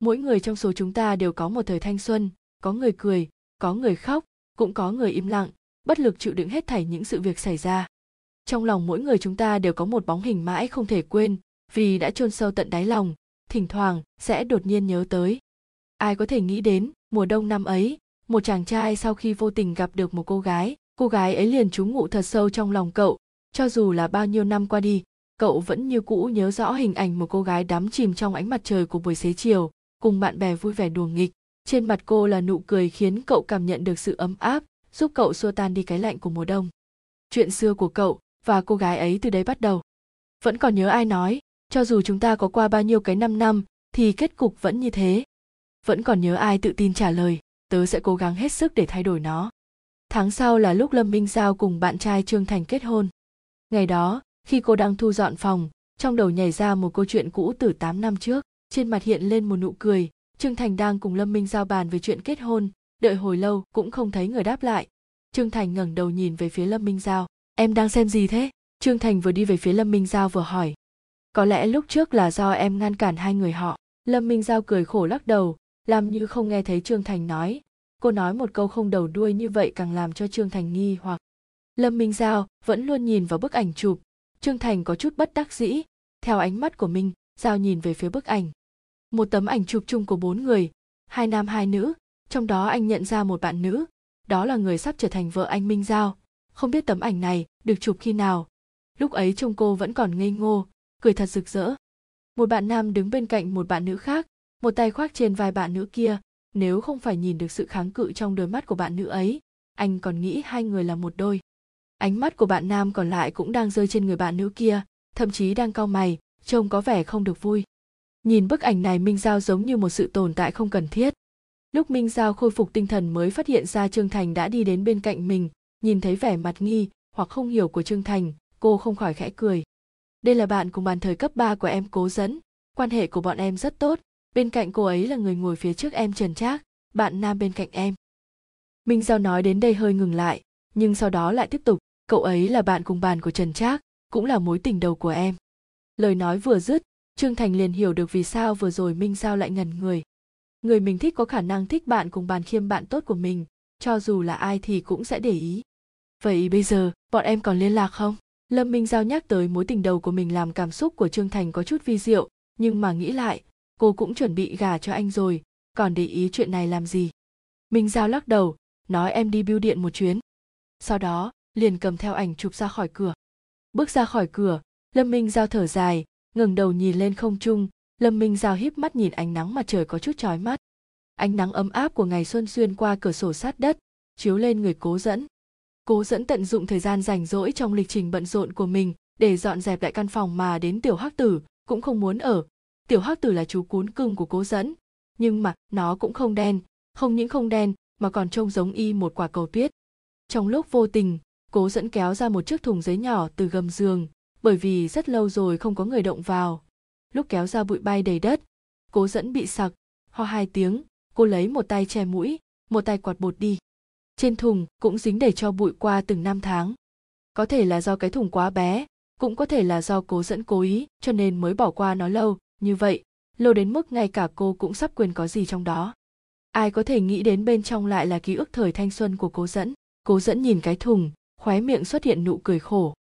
mỗi người trong số chúng ta đều có một thời thanh xuân, có người cười, có người khóc, cũng có người im lặng, bất lực chịu đựng hết thảy những sự việc xảy ra. Trong lòng mỗi người chúng ta đều có một bóng hình mãi không thể quên, vì đã chôn sâu tận đáy lòng, thỉnh thoảng sẽ đột nhiên nhớ tới. Ai có thể nghĩ đến, mùa đông năm ấy, một chàng trai sau khi vô tình gặp được một cô gái cô gái ấy liền trú ngụ thật sâu trong lòng cậu. Cho dù là bao nhiêu năm qua đi, cậu vẫn như cũ nhớ rõ hình ảnh một cô gái đắm chìm trong ánh mặt trời của buổi xế chiều cùng bạn bè vui vẻ đùa nghịch. Trên mặt cô là nụ cười khiến cậu cảm nhận được sự ấm áp, giúp cậu xua tan đi cái lạnh của mùa đông. Chuyện xưa của cậu và cô gái ấy từ đấy bắt đầu. Vẫn còn nhớ ai nói, cho dù chúng ta có qua bao nhiêu cái năm năm, thì kết cục vẫn như thế. Vẫn còn nhớ ai tự tin trả lời, tớ sẽ cố gắng hết sức để thay đổi nó. Tháng sau là lúc lâm minh giao cùng bạn trai trương thành kết hôn. Ngày đó, khi cô đang thu dọn phòng, trong đầu nhảy ra một câu chuyện cũ từ 8 năm trước trên mặt hiện lên một nụ cười. Trương thành đang cùng lâm minh giao bàn về chuyện kết hôn. Đợi hồi lâu cũng không thấy người đáp lại. Trương thành ngẩng đầu nhìn về phía lâm minh giao. Em đang xem gì thế? Trương thành vừa đi về phía lâm minh giao vừa hỏi. Có lẽ lúc trước là do em ngăn cản hai người họ. Lâm minh giao cười khổ lắc đầu, làm như không nghe thấy trương thành nói. Cô nói một câu không đầu đuôi như vậy càng làm cho trương thành nghi hoặc. Lâm minh giao vẫn luôn nhìn vào bức ảnh chụp. Trương thành có chút bất đắc dĩ. Theo ánh mắt của minh, giao nhìn về phía bức ảnh một tấm ảnh chụp chung của bốn người, hai nam, hai nữ. Trong đó anh nhận ra một bạn nữ. Đó là người sắp trở thành vợ anh minh giao. Không biết tấm ảnh này được chụp khi nào. Lúc ấy trông cô vẫn còn ngây ngô, cười thật rực rỡ. Một bạn nam đứng bên cạnh một bạn nữ khác, một tay khoác trên vai bạn nữ kia. Nếu không phải nhìn được sự kháng cự trong đôi mắt của bạn nữ ấy, anh còn nghĩ hai người là một đôi. Ánh mắt của bạn nam còn lại cũng đang rơi trên người bạn nữ kia, thậm chí đang cau mày, trông có vẻ không được vui nhìn bức ảnh này, minh giao giống như một sự tồn tại không cần thiết. Lúc minh giao khôi phục tinh thần mới phát hiện ra trương thành đã đi đến bên cạnh mình, nhìn thấy vẻ mặt nghi hoặc không hiểu của trương thành, cô không khỏi khẽ cười. Đây là bạn cùng bàn thời cấp 3 của em cố dẫn. Quan hệ của bọn em rất tốt. Bên cạnh cô ấy là người ngồi phía trước em trần trác, bạn nam bên cạnh em. Minh giao nói đến đây hơi ngừng lại, nhưng sau đó lại tiếp tục, cậu ấy là bạn cùng bàn của trần trác, cũng là mối tình đầu của em. Lời nói vừa dứt trương thành liền hiểu được vì sao vừa rồi minh giao lại ngần người. Người mình thích có khả năng thích bạn cùng bàn khiêm bạn tốt của mình, cho dù là ai thì cũng sẽ để ý. Vậy bây giờ, bọn em còn liên lạc không? Lâm minh giao nhắc tới mối tình đầu của mình làm cảm xúc của trương thành có chút vi diệu, nhưng mà nghĩ lại, cô cũng chuẩn bị gả cho anh rồi, còn để ý chuyện này làm gì? Minh giao lắc đầu, nói em đi bưu điện một chuyến. Sau đó, liền cầm theo ảnh chụp ra khỏi cửa. Bước ra khỏi cửa, lâm minh giao thở dài ngẩng đầu nhìn lên không trung, lâm minh giao híp mắt nhìn ánh nắng mặt trời có chút chói mắt. Ánh nắng ấm áp của ngày xuân xuyên qua cửa sổ sát đất, chiếu lên người cố dẫn. Cố dẫn tận dụng thời gian rảnh rỗi trong lịch trình bận rộn của mình để dọn dẹp lại căn phòng mà đến tiểu hắc tử cũng không muốn ở. Tiểu hắc tử là chú cún cưng của cố dẫn, nhưng mà nó cũng không đen, không những không đen mà còn trông giống y một quả cầu tuyết. Trong lúc vô tình, cố dẫn kéo ra một chiếc thùng giấy nhỏ từ gầm giường bởi vì rất lâu rồi không có người động vào. Lúc kéo ra bụi bay đầy đất, cố dẫn bị sặc, ho hai tiếng, cô lấy một tay che mũi, một tay quạt bột đi. Trên thùng cũng dính đầy cho bụi qua từng năm tháng. Có thể là do cái thùng quá bé, cũng có thể là do cố dẫn cố ý, cho nên mới bỏ qua nó lâu. Như vậy, lâu đến mức ngay cả cô cũng sắp quên có gì trong đó. Ai có thể nghĩ đến bên trong lại là ký ức thời thanh xuân của cố dẫn. Cố dẫn nhìn cái thùng, khóe miệng xuất hiện nụ cười khổ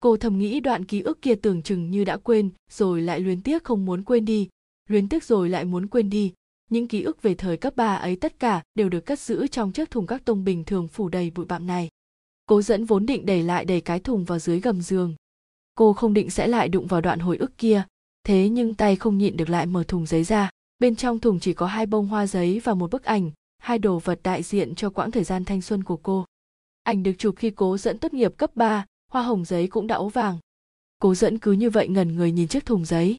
cô thầm nghĩ đoạn ký ức kia tưởng chừng như đã quên rồi lại luyến tiếc không muốn quên đi. Luyến tiếc rồi lại muốn quên đi. Những ký ức về thời cấp ba ấy tất cả đều được cất giữ trong chiếc thùng các tông bình thường phủ đầy bụi bặm này. Cố dẫn vốn định đẩy lại đầy cái thùng vào dưới gầm giường. Cô không định sẽ lại đụng vào đoạn hồi ức kia. Thế nhưng tay không nhịn được lại mở thùng giấy ra. Bên trong thùng chỉ có hai bông hoa giấy và một bức ảnh hai đồ vật đại diện cho quãng thời gian thanh xuân của cô. Ảnh được chụp khi cố dẫn tốt nghiệp cấp 3, hoa hồng giấy cũng đã ố vàng. Cố dẫn cứ như vậy ngẩn người nhìn chiếc thùng giấy.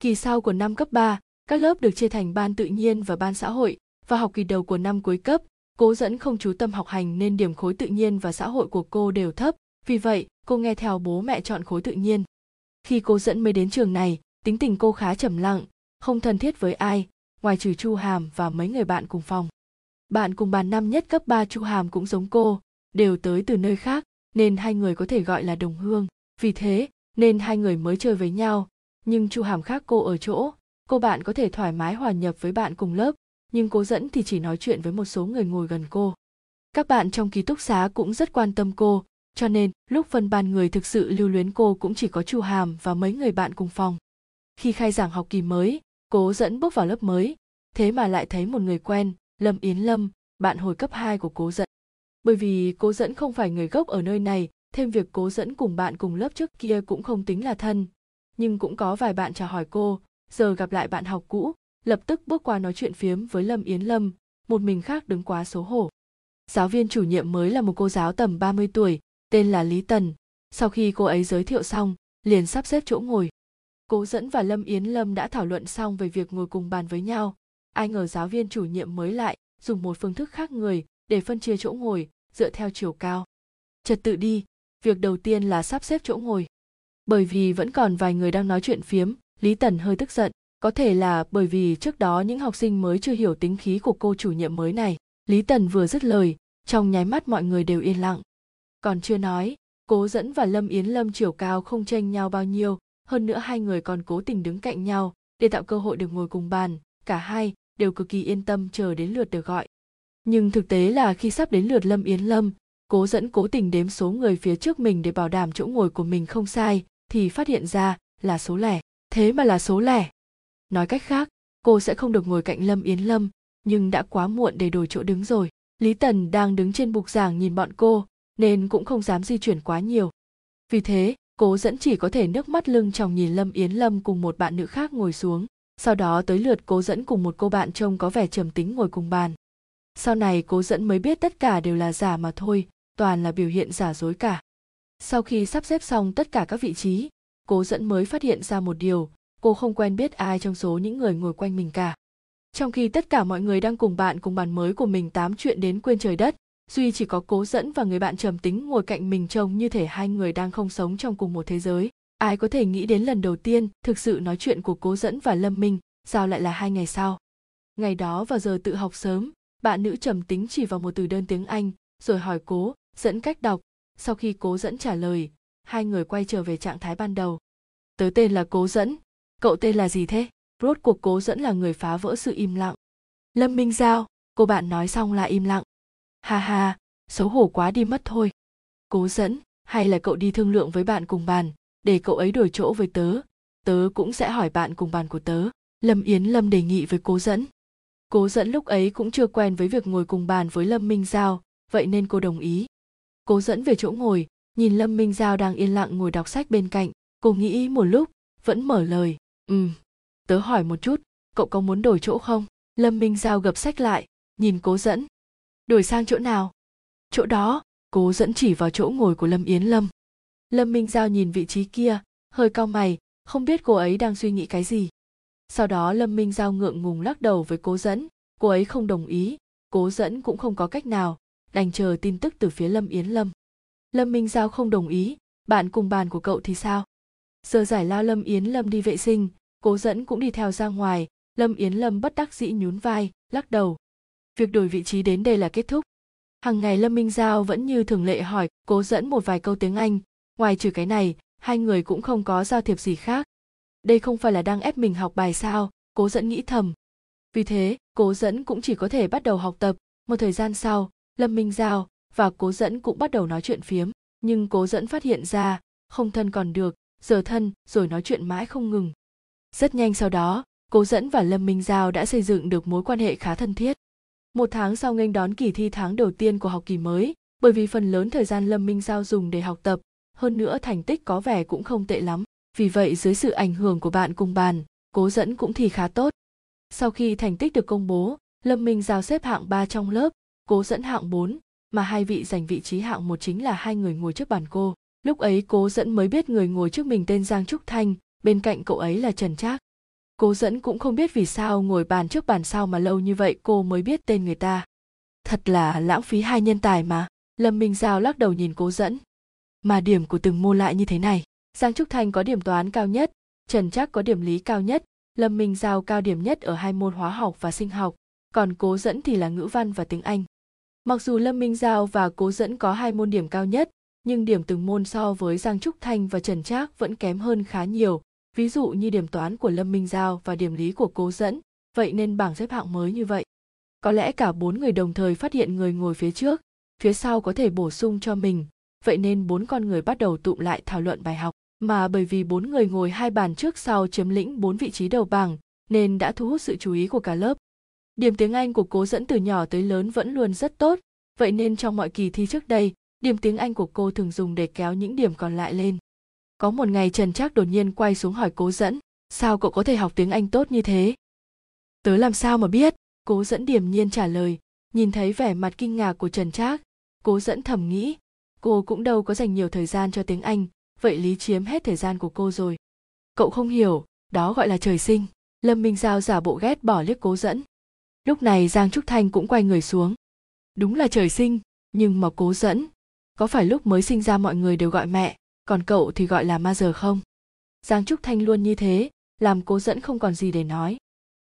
Kỳ sau của năm cấp 3, các lớp được chia thành ban tự nhiên và ban xã hội và học kỳ đầu của năm cuối cấp cố dẫn không chú tâm học hành nên điểm khối tự nhiên và xã hội của cô đều thấp vì vậy cô nghe theo bố mẹ chọn khối tự nhiên. Khi cô dẫn mới đến trường này tính tình cô khá trầm lặng không thân thiết với ai ngoài trừ chu hàm và mấy người bạn cùng phòng. Bạn cùng bàn năm nhất cấp 3 chu hàm cũng giống cô đều tới từ nơi khác nên hai người có thể gọi là đồng hương. Vì thế, nên hai người mới chơi với nhau. Nhưng chu hàm khác cô ở chỗ, cô bạn có thể thoải mái hòa nhập với bạn cùng lớp, nhưng cố dẫn thì chỉ nói chuyện với một số người ngồi gần cô. Các bạn trong ký túc xá cũng rất quan tâm cô, cho nên lúc phân ban người thực sự lưu luyến cô cũng chỉ có chu hàm và mấy người bạn cùng phòng. Khi khai giảng học kỳ mới cố dẫn bước vào lớp mới, thế mà lại thấy một người quen, lâm yến lâm, bạn hồi cấp 2 của cố dẫn bởi vì cố dẫn không phải người gốc ở nơi này, thêm việc cố dẫn cùng bạn cùng lớp trước kia cũng không tính là thân. Nhưng cũng có vài bạn chào hỏi cô, giờ gặp lại bạn học cũ, lập tức bước qua nói chuyện phiếm với lâm yến lâm, một mình khác đứng quá xấu hổ. Giáo viên chủ nhiệm mới là một cô giáo tầm 30 tuổi, tên là lý tần. Sau khi cô ấy giới thiệu xong, liền sắp xếp chỗ ngồi. Cố dẫn và lâm yến lâm đã thảo luận xong về việc ngồi cùng bàn với nhau. Ai ngờ giáo viên chủ nhiệm mới lại dùng một phương thức khác người để phân chia chỗ ngồi dựa theo chiều cao. Trật tự đi, việc đầu tiên là sắp xếp chỗ ngồi. Bởi vì vẫn còn vài người đang nói chuyện phiếm, lý tần hơi tức giận. Có thể là bởi vì trước đó những học sinh mới chưa hiểu tính khí của cô chủ nhiệm mới này. Lý tần vừa dứt lời, trong nháy mắt mọi người đều yên lặng. Còn chưa nói, cố dẫn và lâm yến lâm chiều cao không tranh nhau bao nhiêu. Hơn nữa hai người còn cố tình đứng cạnh nhau, để tạo cơ hội được ngồi cùng bàn. Cả hai đều cực kỳ yên tâm chờ đến lượt được gọi nhưng thực tế là khi sắp đến lượt lâm yến lâm, cố dẫn cố tình đếm số người phía trước mình để bảo đảm chỗ ngồi của mình không sai, thì phát hiện ra là số lẻ. Thế mà là số lẻ. Nói cách khác, cô sẽ không được ngồi cạnh lâm yến lâm, nhưng đã quá muộn để đổi chỗ đứng rồi. Lý tần đang đứng trên bục giảng nhìn bọn cô, nên cũng không dám di chuyển quá nhiều. Vì thế, cố dẫn chỉ có thể nước mắt lưng tròng nhìn lâm yến lâm cùng một bạn nữ khác ngồi xuống. Sau đó tới lượt cố dẫn cùng một cô bạn trông có vẻ trầm tính ngồi cùng bàn sau này cố dẫn mới biết tất cả đều là giả mà thôi, toàn là biểu hiện giả dối cả. Sau khi sắp xếp xong tất cả các vị trí, cố dẫn mới phát hiện ra một điều, cô không quen biết ai trong số những người ngồi quanh mình cả. Trong khi tất cả mọi người đang cùng bạn cùng bàn mới của mình tám chuyện đến quên trời đất, duy chỉ có cố dẫn và người bạn trầm tính ngồi cạnh mình trông như thể hai người đang không sống trong cùng một thế giới. Ai có thể nghĩ đến lần đầu tiên thực sự nói chuyện của cố dẫn và lâm minh, sao lại là hai ngày sau? Ngày đó vào giờ tự học sớm bạn nữ trầm tính chỉ vào một từ đơn tiếng anh, rồi hỏi cố, dẫn cách đọc. Sau khi cố dẫn trả lời, hai người quay trở về trạng thái ban đầu. Tớ tên là cố dẫn. Cậu tên là gì thế? Rốt cuộc cố dẫn là người phá vỡ sự im lặng. Lâm minh giao, cô bạn nói xong là im lặng. Ha ha, xấu hổ quá đi mất thôi. Cố dẫn, hay là cậu đi thương lượng với bạn cùng bàn, để cậu ấy đổi chỗ với tớ? Tớ cũng sẽ hỏi bạn cùng bàn của tớ. Lâm yến lâm đề nghị với cố dẫn cố dẫn lúc ấy cũng chưa quen với việc ngồi cùng bàn với lâm minh giao, vậy nên cô đồng ý. Cố dẫn về chỗ ngồi, nhìn lâm minh giao đang yên lặng ngồi đọc sách bên cạnh. Cô nghĩ một lúc, vẫn mở lời ừ tớ hỏi một chút, cậu có muốn đổi chỗ không? Lâm minh giao gập sách lại, nhìn cố dẫn, đổi sang chỗ nào? Chỗ đó. Cố dẫn chỉ vào chỗ ngồi của lâm yến lâm. Lâm minh giao nhìn vị trí kia, hơi cau mày, không biết cô ấy đang suy nghĩ cái gì sau đó lâm minh giao ngượng ngùng lắc đầu với cố dẫn. Cô ấy không đồng ý. Cố dẫn cũng không có cách nào, đành chờ tin tức từ phía lâm yến lâm. Lâm minh giao không đồng ý. Bạn cùng bàn của cậu thì sao? Giờ giải lao lâm yến lâm đi vệ sinh, cố dẫn cũng đi theo ra ngoài. Lâm yến lâm bất đắc dĩ nhún vai, lắc đầu. Việc đổi vị trí đến đây là kết thúc. Hàng ngày lâm minh giao vẫn như thường lệ hỏi cố dẫn một vài câu tiếng anh. Ngoài trừ cái này, hai người cũng không có giao thiệp gì khác đây không phải là đang ép mình học bài sao? Cố dẫn nghĩ thầm. Vì thế, cố dẫn cũng chỉ có thể bắt đầu học tập. Một thời gian sau, lâm minh giao và cố dẫn cũng bắt đầu nói chuyện phiếm. Nhưng cố dẫn phát hiện ra, không thân còn được, giờ thân, rồi nói chuyện mãi không ngừng. Rất nhanh sau đó, cố dẫn và lâm minh giao đã xây dựng được mối quan hệ khá thân thiết. Một tháng sau nghênh đón kỳ thi tháng đầu tiên của học kỳ mới, bởi vì phần lớn thời gian lâm minh giao dùng để học tập, hơn nữa thành tích có vẻ cũng không tệ lắm vì vậy dưới sự ảnh hưởng của bạn cùng bàn cố dẫn cũng thi khá tốt. Sau khi thành tích được công bố lâm minh giao xếp hạng 3 trong lớp cố dẫn hạng 4, mà hai vị giành vị trí hạng một chính là hai người ngồi trước bàn cô. Lúc ấy cố dẫn mới biết người ngồi trước mình tên giang trúc thanh bên cạnh cậu ấy là trần trác. Cố dẫn cũng không biết vì sao ngồi bàn trước bàn sau mà lâu như vậy cô mới biết tên người ta. Thật là lãng phí hai nhân tài mà. Lâm minh giao lắc đầu nhìn cố dẫn. Mà điểm của từng môn lại như thế này giang trúc thanh có điểm toán cao nhất, trần trác có điểm lý cao nhất, lâm minh giao cao điểm nhất ở hai môn hóa học và sinh học, còn cố dẫn thì là ngữ văn và tiếng anh. Mặc dù lâm minh giao và cố dẫn có hai môn điểm cao nhất, nhưng điểm từng môn so với giang trúc thanh và trần trác vẫn kém hơn khá nhiều, ví dụ như điểm toán của lâm minh giao và điểm lý của cố dẫn, vậy nên bảng xếp hạng mới như vậy. Có lẽ cả bốn người đồng thời phát hiện người ngồi phía trước, phía sau có thể bổ sung cho mình, vậy nên bốn con người bắt đầu tụm lại thảo luận bài học mà bởi vì bốn người ngồi hai bàn trước sau chiếm lĩnh bốn vị trí đầu bảng, nên đã thu hút sự chú ý của cả lớp. Điểm tiếng anh của cố dẫn từ nhỏ tới lớn vẫn luôn rất tốt, vậy nên trong mọi kỳ thi trước đây, điểm tiếng anh của cô thường dùng để kéo những điểm còn lại lên. Có một ngày trần trác đột nhiên quay xuống hỏi cố dẫn, sao cậu có thể học tiếng anh tốt như thế? Tớ làm sao mà biết? Cố dẫn điềm nhiên trả lời, nhìn thấy vẻ mặt kinh ngạc của trần trác. Cố dẫn thầm nghĩ, cô cũng đâu có dành nhiều thời gian cho tiếng anh vậy lý chiếm hết thời gian của cô rồi. Cậu không hiểu, đó gọi là trời sinh. Lâm minh giao giả bộ ghét bỏ liếc cố dẫn. Lúc này giang trúc thanh cũng quay người xuống. Đúng là trời sinh, nhưng mà cố dẫn. Có phải lúc mới sinh ra mọi người đều gọi mẹ, còn cậu thì gọi là ma giờ không? Giang trúc thanh luôn như thế, làm cố dẫn không còn gì để nói.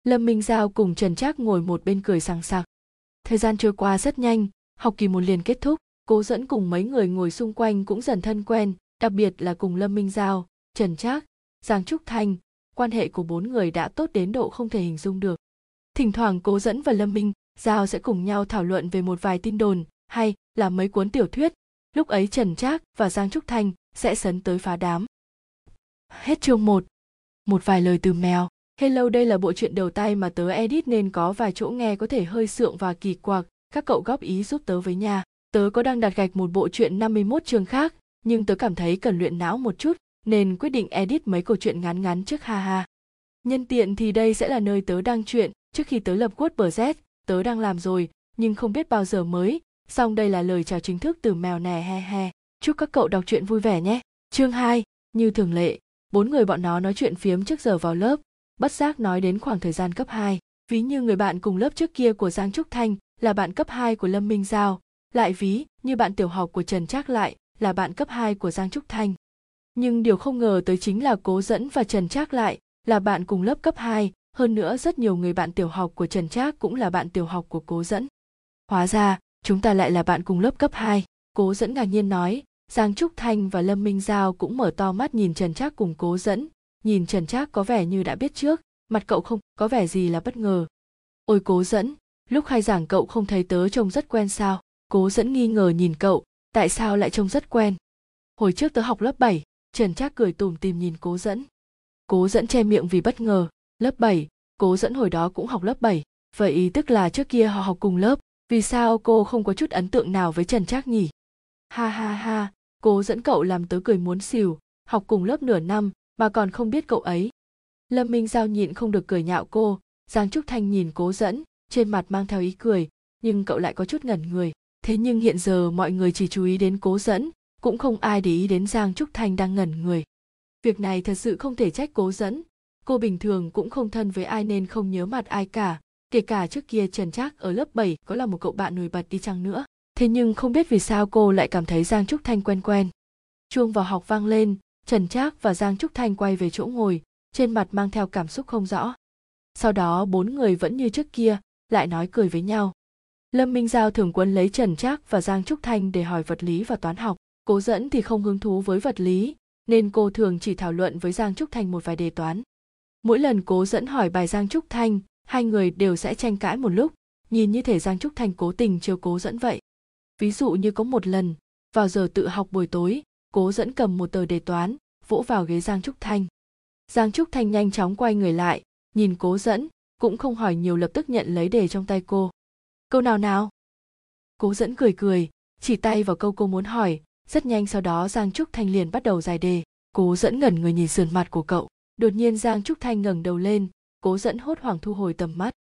Lâm minh giao cùng trần trác ngồi một bên cười sằng sặc. Thời gian trôi qua rất nhanh, học kỳ một liền kết thúc, cố dẫn cùng mấy người ngồi xung quanh cũng dần thân quen đặc biệt là cùng lâm minh giao trần trác giang trúc thanh quan hệ của bốn người đã tốt đến độ không thể hình dung được. Thỉnh thoảng cố dẫn và lâm minh giao sẽ cùng nhau thảo luận về một vài tin đồn hay là mấy cuốn tiểu thuyết. Lúc ấy trần trác và giang trúc thanh sẽ sấn tới phá đám. Hết chương 1 một vài lời từ mèo. Hello đây là bộ truyện đầu tay mà tớ edit nên có vài chỗ nghe có thể hơi sượng và kỳ quặc, các cậu góp ý giúp tớ với nha. Tớ có đang đặt gạch một bộ truyện 51 chương khác, nhưng tớ cảm thấy cần luyện não một chút, nên quyết định edit mấy câu chuyện ngắn ngắn trước ha ha. Nhân tiện thì đây sẽ là nơi tớ đăng chuyện, trước khi tớ lập quất bờ z tớ đang làm rồi, nhưng không biết bao giờ mới, xong đây là lời chào chính thức từ mèo nè he he. Chúc các cậu đọc truyện vui vẻ nhé. Chương 2, như thường lệ, bốn người bọn nó nói chuyện phiếm trước giờ vào lớp, bất giác nói đến khoảng thời gian cấp 2. Ví như người bạn cùng lớp trước kia của Giang Trúc Thanh là bạn cấp 2 của Lâm Minh Giao, lại ví như bạn tiểu học của Trần Trác lại là bạn cấp 2 của Giang Trúc Thanh. Nhưng điều không ngờ tới chính là Cố Dẫn và Trần Trác lại là bạn cùng lớp cấp 2, hơn nữa rất nhiều người bạn tiểu học của Trần Trác cũng là bạn tiểu học của Cố Dẫn. Hóa ra, chúng ta lại là bạn cùng lớp cấp 2. Cố Dẫn ngạc nhiên nói, Giang Trúc Thanh và Lâm Minh Giao cũng mở to mắt nhìn Trần Trác cùng Cố Dẫn, nhìn trần trác có vẻ như đã biết trước mặt cậu không có vẻ gì là bất ngờ ôi cố dẫn lúc khai giảng cậu không thấy tớ trông rất quen sao cố dẫn nghi ngờ nhìn cậu tại sao lại trông rất quen? Hồi trước tớ học lớp 7, trần trác cười tủm tìm nhìn cố dẫn. Cố dẫn che miệng vì bất ngờ. Lớp 7, cố dẫn hồi đó cũng học lớp 7, vậy tức là trước kia họ học cùng lớp vì sao cô không có chút ấn tượng nào với trần trác nhỉ? Ha ha ha cố dẫn cậu làm tớ cười muốn xìu học cùng lớp nửa năm mà còn không biết cậu ấy. Lâm minh giao nhịn không được cười nhạo cô. Giang trúc thanh nhìn cố dẫn trên mặt mang theo ý cười nhưng cậu lại có chút ngẩn người thế nhưng hiện giờ mọi người chỉ chú ý đến cố dẫn cũng không ai để ý đến giang trúc thanh đang ngẩn người việc này thật sự không thể trách cố dẫn cô bình thường cũng không thân với ai nên không nhớ mặt ai cả kể cả trước kia trần trác ở lớp 7 có là một cậu bạn nổi bật đi chăng nữa thế nhưng không biết vì sao cô lại cảm thấy giang trúc thanh quen quen chuông vào học vang lên Trần Trác và Giang Trúc Thanh quay về chỗ ngồi, trên mặt mang theo cảm xúc không rõ. Sau đó bốn người vẫn như trước kia, lại nói cười với nhau. Lâm Minh Giao thường quân lấy Trần Trác và Giang Trúc Thanh để hỏi vật lý và toán học. Cố dẫn thì không hứng thú với vật lý, nên cô thường chỉ thảo luận với Giang Trúc Thanh một vài đề toán. Mỗi lần cố dẫn hỏi bài Giang Trúc Thanh, hai người đều sẽ tranh cãi một lúc, nhìn như thể Giang Trúc Thanh cố tình chiều cố dẫn vậy. Ví dụ như có một lần, vào giờ tự học buổi tối, cố dẫn cầm một tờ đề toán vỗ vào ghế giang trúc thanh giang trúc thanh nhanh chóng quay người lại nhìn cố dẫn cũng không hỏi nhiều lập tức nhận lấy đề trong tay cô câu nào nào? Cố dẫn cười cười chỉ tay vào câu cô muốn hỏi rất nhanh sau đó giang trúc thanh liền bắt đầu giải đề. Cố dẫn ngẩn người nhìn sườn mặt của cậu. Đột nhiên giang trúc thanh ngẩng đầu lên cố dẫn hốt hoảng thu hồi tầm mắt.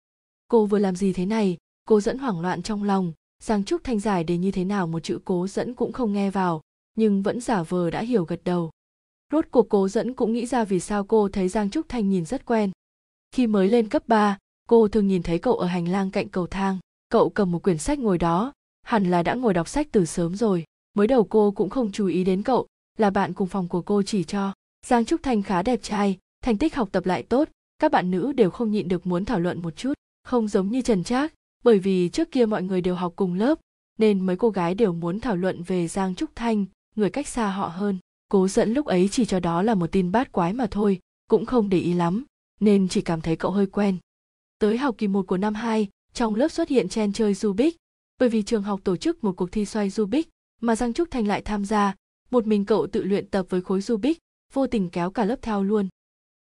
Cô vừa làm gì thế này? Cố dẫn hoảng loạn trong lòng. Giang trúc thanh giải đề như thế nào một chữ cố dẫn cũng không nghe vào nhưng vẫn giả vờ đã hiểu gật đầu. Rốt cuộc cố dẫn cũng nghĩ ra vì sao cô thấy giang trúc thanh nhìn rất quen. Khi mới lên cấp 3, cô thường nhìn thấy cậu ở hành lang cạnh cầu thang cậu cầm một quyển sách ngồi đó. Hẳn là đã ngồi đọc sách từ sớm rồi. Mới đầu cô cũng không chú ý đến cậu là bạn cùng phòng của cô chỉ cho. Giang trúc thanh khá đẹp trai thành tích học tập lại tốt các bạn nữ đều không nhịn được muốn thảo luận một chút. Không giống như trần trác bởi vì trước kia mọi người đều học cùng lớp nên mấy cô gái đều muốn thảo luận về giang trúc thanh người cách xa họ hơn. Cố dẫn lúc ấy chỉ cho đó là một tin bát quái mà thôi cũng không để ý lắm, nên chỉ cảm thấy cậu hơi quen. Tới học kỳ một của năm hai trong lớp xuất hiện chen chơi Rubik, bởi vì trường học tổ chức một cuộc thi xoay Rubik, mà Giang Trúc Thành lại tham gia, một mình cậu tự luyện tập với khối Rubik, vô tình kéo cả lớp theo luôn.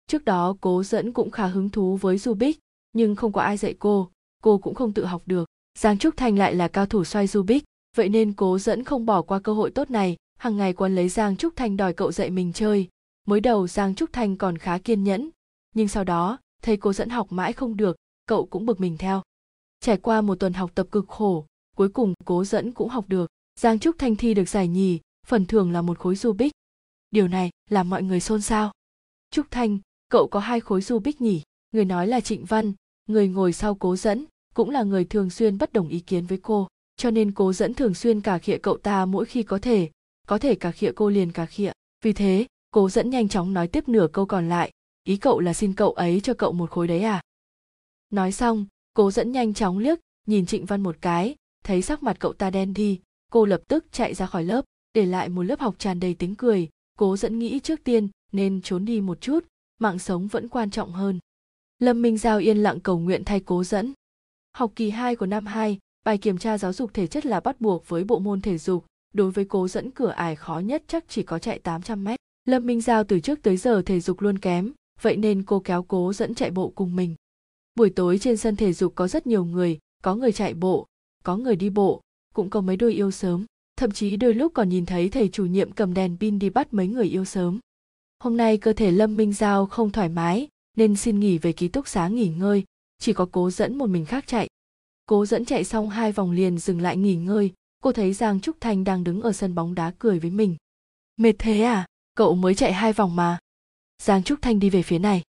Trước đó cố dẫn cũng khá hứng thú với Rubik, nhưng không có ai dạy cô, cô cũng không tự học được. Giang Trúc Thành lại là cao thủ xoay Rubik, vậy nên cố dẫn không bỏ qua cơ hội tốt này, hàng ngày quấn lấy Giang Trúc Thành đòi cậu dạy mình chơi. Mới đầu Giang Trúc Thành còn khá kiên nhẫn, nhưng sau đó, thấy cố dẫn học mãi không được, cậu cũng bực mình theo. Trải qua một tuần học tập cực khổ, cuối cùng cố dẫn cũng học được. Giang Trúc Thanh thi được giải nhì, phần thưởng là một khối Rubik. Điều này làm mọi người xôn xao. Trúc Thanh, cậu có hai khối Rubik nhỉ? Người nói là Trịnh Văn, người ngồi sau cố dẫn, cũng là người thường xuyên bất đồng ý kiến với cô cho nên cố dẫn thường xuyên cà khịa cậu ta mỗi khi có thể có thể cà khịa cô liền cà khịa vì thế cố dẫn nhanh chóng nói tiếp nửa câu còn lại ý cậu là xin cậu ấy cho cậu một khối đấy à nói xong cố dẫn nhanh chóng liếc nhìn trịnh văn một cái thấy sắc mặt cậu ta đen đi cô lập tức chạy ra khỏi lớp để lại một lớp học tràn đầy tiếng cười cố dẫn nghĩ trước tiên nên trốn đi một chút mạng sống vẫn quan trọng hơn lâm minh giao yên lặng cầu nguyện thay cố dẫn học kỳ 2 của năm 2, bài kiểm tra giáo dục thể chất là bắt buộc với bộ môn thể dục đối với cố dẫn cửa ải khó nhất chắc chỉ có chạy 800 mét. Lâm Minh Giao từ trước tới giờ thể dục luôn kém, vậy nên cô kéo cố dẫn chạy bộ cùng mình. Buổi tối trên sân thể dục có rất nhiều người, có người chạy bộ, có người đi bộ, cũng có mấy đôi yêu sớm. Thậm chí đôi lúc còn nhìn thấy thầy chủ nhiệm cầm đèn pin đi bắt mấy người yêu sớm. Hôm nay cơ thể Lâm Minh Giao không thoải mái, nên xin nghỉ về ký túc xá nghỉ ngơi, chỉ có cố dẫn một mình khác chạy. Cố dẫn chạy xong hai vòng liền dừng lại nghỉ ngơi cô thấy giang trúc thanh đang đứng ở sân bóng đá cười với mình. Mệt thế à? Cậu mới chạy hai vòng mà. Giang trúc thanh đi về phía này.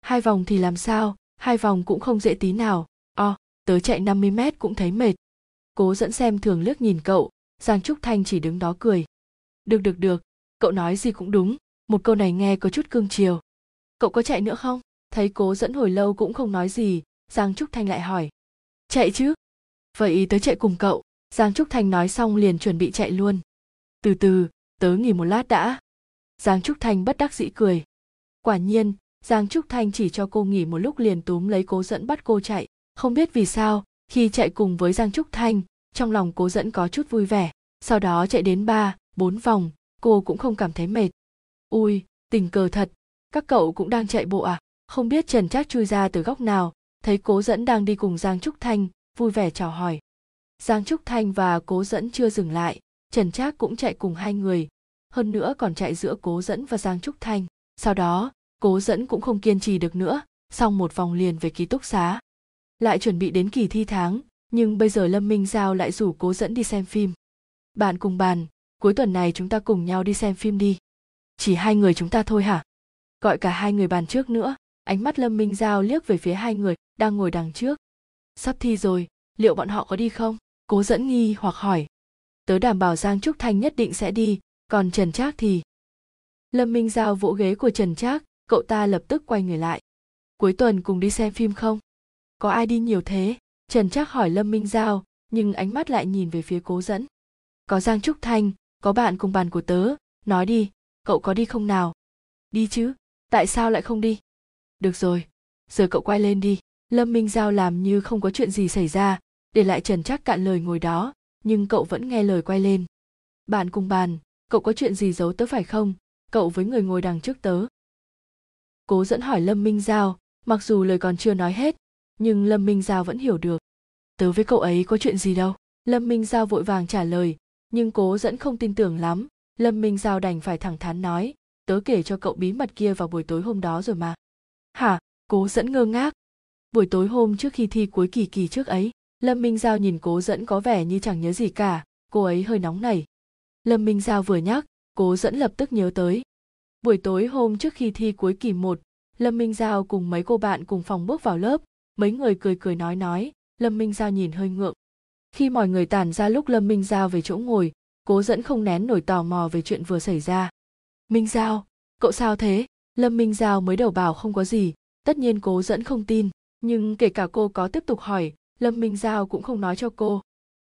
Hai vòng thì làm sao? Hai vòng cũng không dễ tí nào. O oh, tớ chạy 50 mét cũng thấy mệt. Cố dẫn xem thường liếc nhìn cậu. Giang trúc thanh chỉ đứng đó cười. Được được được. Cậu nói gì cũng đúng. Một câu này nghe có chút cương chiều. Cậu có chạy nữa không? Thấy cố dẫn hồi lâu cũng không nói gì giang trúc thanh lại hỏi. Chạy chứ? Vậy tớ chạy cùng cậu. Giang trúc thanh nói xong liền chuẩn bị chạy luôn. Từ từ tớ nghỉ một lát đã. Giang trúc thanh bất đắc dĩ cười. Quả nhiên giang trúc thanh chỉ cho cô nghỉ một lúc liền túm lấy cố dẫn bắt cô chạy. Không biết vì sao, khi chạy cùng với giang trúc thanh, trong lòng cố dẫn có chút vui vẻ. Sau đó chạy đến ba, bốn vòng, cô cũng không cảm thấy mệt. Ui, tình cờ thật, các cậu cũng đang chạy bộ à? Không biết trần trác chui ra từ góc nào, thấy cố dẫn đang đi cùng giang trúc thanh, vui vẻ chào hỏi. Giang trúc thanh và cố dẫn chưa dừng lại, trần trác cũng chạy cùng hai người. Hơn nữa còn chạy giữa cố dẫn và giang trúc thanh. Sau đó cố dẫn cũng không kiên trì được nữa, xong một vòng liền về ký túc xá. Lại chuẩn bị đến kỳ thi tháng, nhưng bây giờ lâm minh giao lại rủ cố dẫn đi xem phim. Bạn cùng bàn, cuối tuần này chúng ta cùng nhau đi xem phim đi. Chỉ hai người chúng ta thôi hả? Gọi cả hai người bàn trước nữa, ánh mắt lâm minh giao liếc về phía hai người đang ngồi đằng trước. Sắp thi rồi, liệu bọn họ có đi không? Cố dẫn nghi hoặc hỏi. Tớ đảm bảo giang trúc thanh nhất định sẽ đi, còn trần trác thì? Lâm minh giao vỗ ghế của trần trác cậu ta lập tức quay người lại. Cuối tuần cùng đi xem phim không? Có ai đi nhiều thế? Trần trác hỏi lâm minh giao, nhưng ánh mắt lại nhìn về phía cố dẫn. Có giang trúc thanh, có bạn cùng bàn của tớ. Nói đi, cậu có đi không nào? Đi chứ, tại sao lại không đi? Được rồi, giờ cậu quay lên đi. Lâm minh giao làm như không có chuyện gì xảy ra, để lại trần chắc cạn lời ngồi đó, nhưng cậu vẫn nghe lời quay lên. Bạn cùng bàn, cậu có chuyện gì giấu tớ phải không? Cậu với người ngồi đằng trước tớ cố dẫn hỏi lâm minh giao, mặc dù lời còn chưa nói hết, nhưng lâm minh giao vẫn hiểu được. Tớ với cậu ấy có chuyện gì đâu? Lâm minh giao vội vàng trả lời, nhưng cố dẫn không tin tưởng lắm. Lâm minh giao đành phải thẳng thắn nói, tớ kể cho cậu bí mật kia vào buổi tối hôm đó rồi mà. Hả? Cố dẫn ngơ ngác. Buổi tối hôm trước khi thi cuối kỳ kỳ trước ấy. Lâm minh giao nhìn cố dẫn có vẻ như chẳng nhớ gì cả, cô ấy hơi nóng nảy. Lâm minh giao vừa nhắc, cố dẫn lập tức nhớ tới buổi tối hôm trước khi thi cuối kỳ một, lâm minh giao cùng mấy cô bạn cùng phòng bước vào lớp. Mấy người cười cười nói nói, lâm minh giao nhìn hơi ngượng. Khi mọi người tản ra lúc lâm minh giao về chỗ ngồi, cố dẫn không nén nổi tò mò về chuyện vừa xảy ra. Minh giao, cậu sao thế? Lâm minh giao mới đầu bảo không có gì, tất nhiên cố dẫn không tin. Nhưng kể cả cô có tiếp tục hỏi, lâm minh giao cũng không nói cho cô.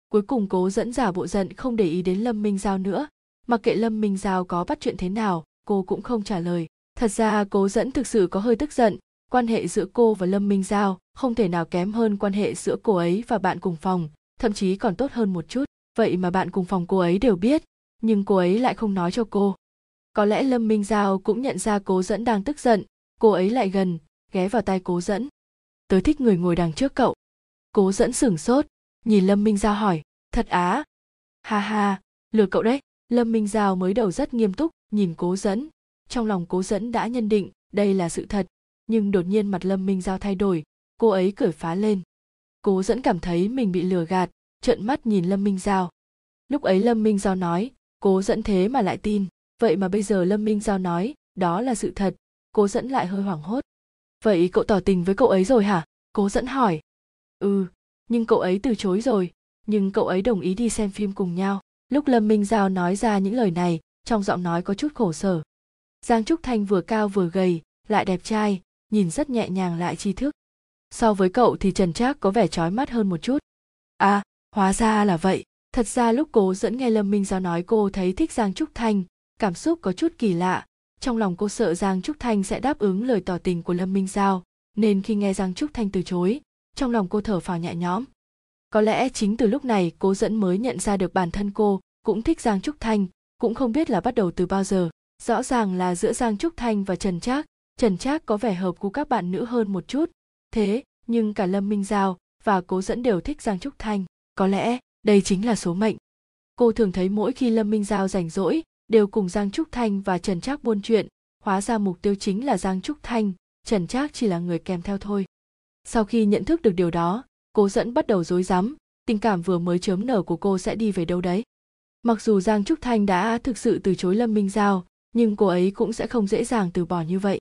Cuối cùng cố dẫn giả bộ giận không để ý đến lâm minh giao nữa. Mặc kệ lâm minh giao có bắt chuyện thế nào cô cũng không trả lời. Thật ra, cố dẫn thực sự có hơi tức giận. Quan hệ giữa cô và lâm minh giao không thể nào kém hơn quan hệ giữa cô ấy và bạn cùng phòng, thậm chí còn tốt hơn một chút. Vậy mà bạn cùng phòng cô ấy đều biết, nhưng cô ấy lại không nói cho cô. Có lẽ lâm minh giao cũng nhận ra cố dẫn đang tức giận. Cô ấy lại gần, ghé vào tay cố dẫn. Tớ thích người ngồi đằng trước cậu. Cố dẫn sửng sốt, nhìn lâm minh giao hỏi, thật á? Ha ha, lừa cậu đấy. Lâm minh giao mới đầu rất nghiêm túc nhìn cố dẫn. Trong lòng cố dẫn đã nhân định đây là sự thật, nhưng đột nhiên mặt lâm minh giao thay đổi, cô ấy cười phá lên. Cố dẫn cảm thấy mình bị lừa gạt, trợn mắt nhìn lâm minh giao. Lúc ấy lâm minh giao nói, cố dẫn thế mà lại tin, vậy mà bây giờ lâm minh giao nói, đó là sự thật. Cố dẫn lại hơi hoảng hốt. Vậy cậu tỏ tình với cậu ấy rồi hả? Cố dẫn hỏi. Ừ nhưng cậu ấy từ chối rồi, nhưng cậu ấy đồng ý đi xem phim cùng nhau. Lúc lâm minh giao nói ra những lời này trong giọng nói có chút khổ sở. Giang trúc thanh vừa cao vừa gầy, lại đẹp trai, nhìn rất nhẹ nhàng lại tri thức. So với cậu thì trần trác có vẻ trói mắt hơn một chút. À hóa ra là vậy. Thật ra lúc cố dẫn nghe lâm minh giao nói cô thấy thích giang trúc thanh, cảm xúc có chút kỳ lạ. Trong lòng cô sợ giang trúc thanh sẽ đáp ứng lời tỏ tình của lâm minh giao, nên khi nghe giang trúc thanh từ chối, trong lòng cô thở phào nhẹ nhõm. Có lẽ chính từ lúc này, cố dẫn mới nhận ra được bản thân cô cũng thích giang trúc thanh cũng không biết là bắt đầu từ bao giờ. Rõ ràng là giữa giang trúc thanh và trần trác trần trác có vẻ hợp của các bạn nữ hơn một chút. Thế, nhưng cả lâm minh giao và cố dẫn đều thích giang trúc thanh. Có lẽ, đây chính là số mệnh. Cô thường thấy mỗi khi lâm minh giao rảnh rỗi, đều cùng giang trúc thanh và trần trác buôn chuyện. Hóa ra mục tiêu chính là giang trúc thanh, trần trác chỉ là người kèm theo thôi. Sau khi nhận thức được điều đó, cố dẫn bắt đầu rối rắm. Tình cảm vừa mới chớm nở của cô sẽ đi về đâu đấy? Mặc dù giang trúc thanh đã thực sự từ chối lâm minh giao, nhưng cô ấy cũng sẽ không dễ dàng từ bỏ như vậy.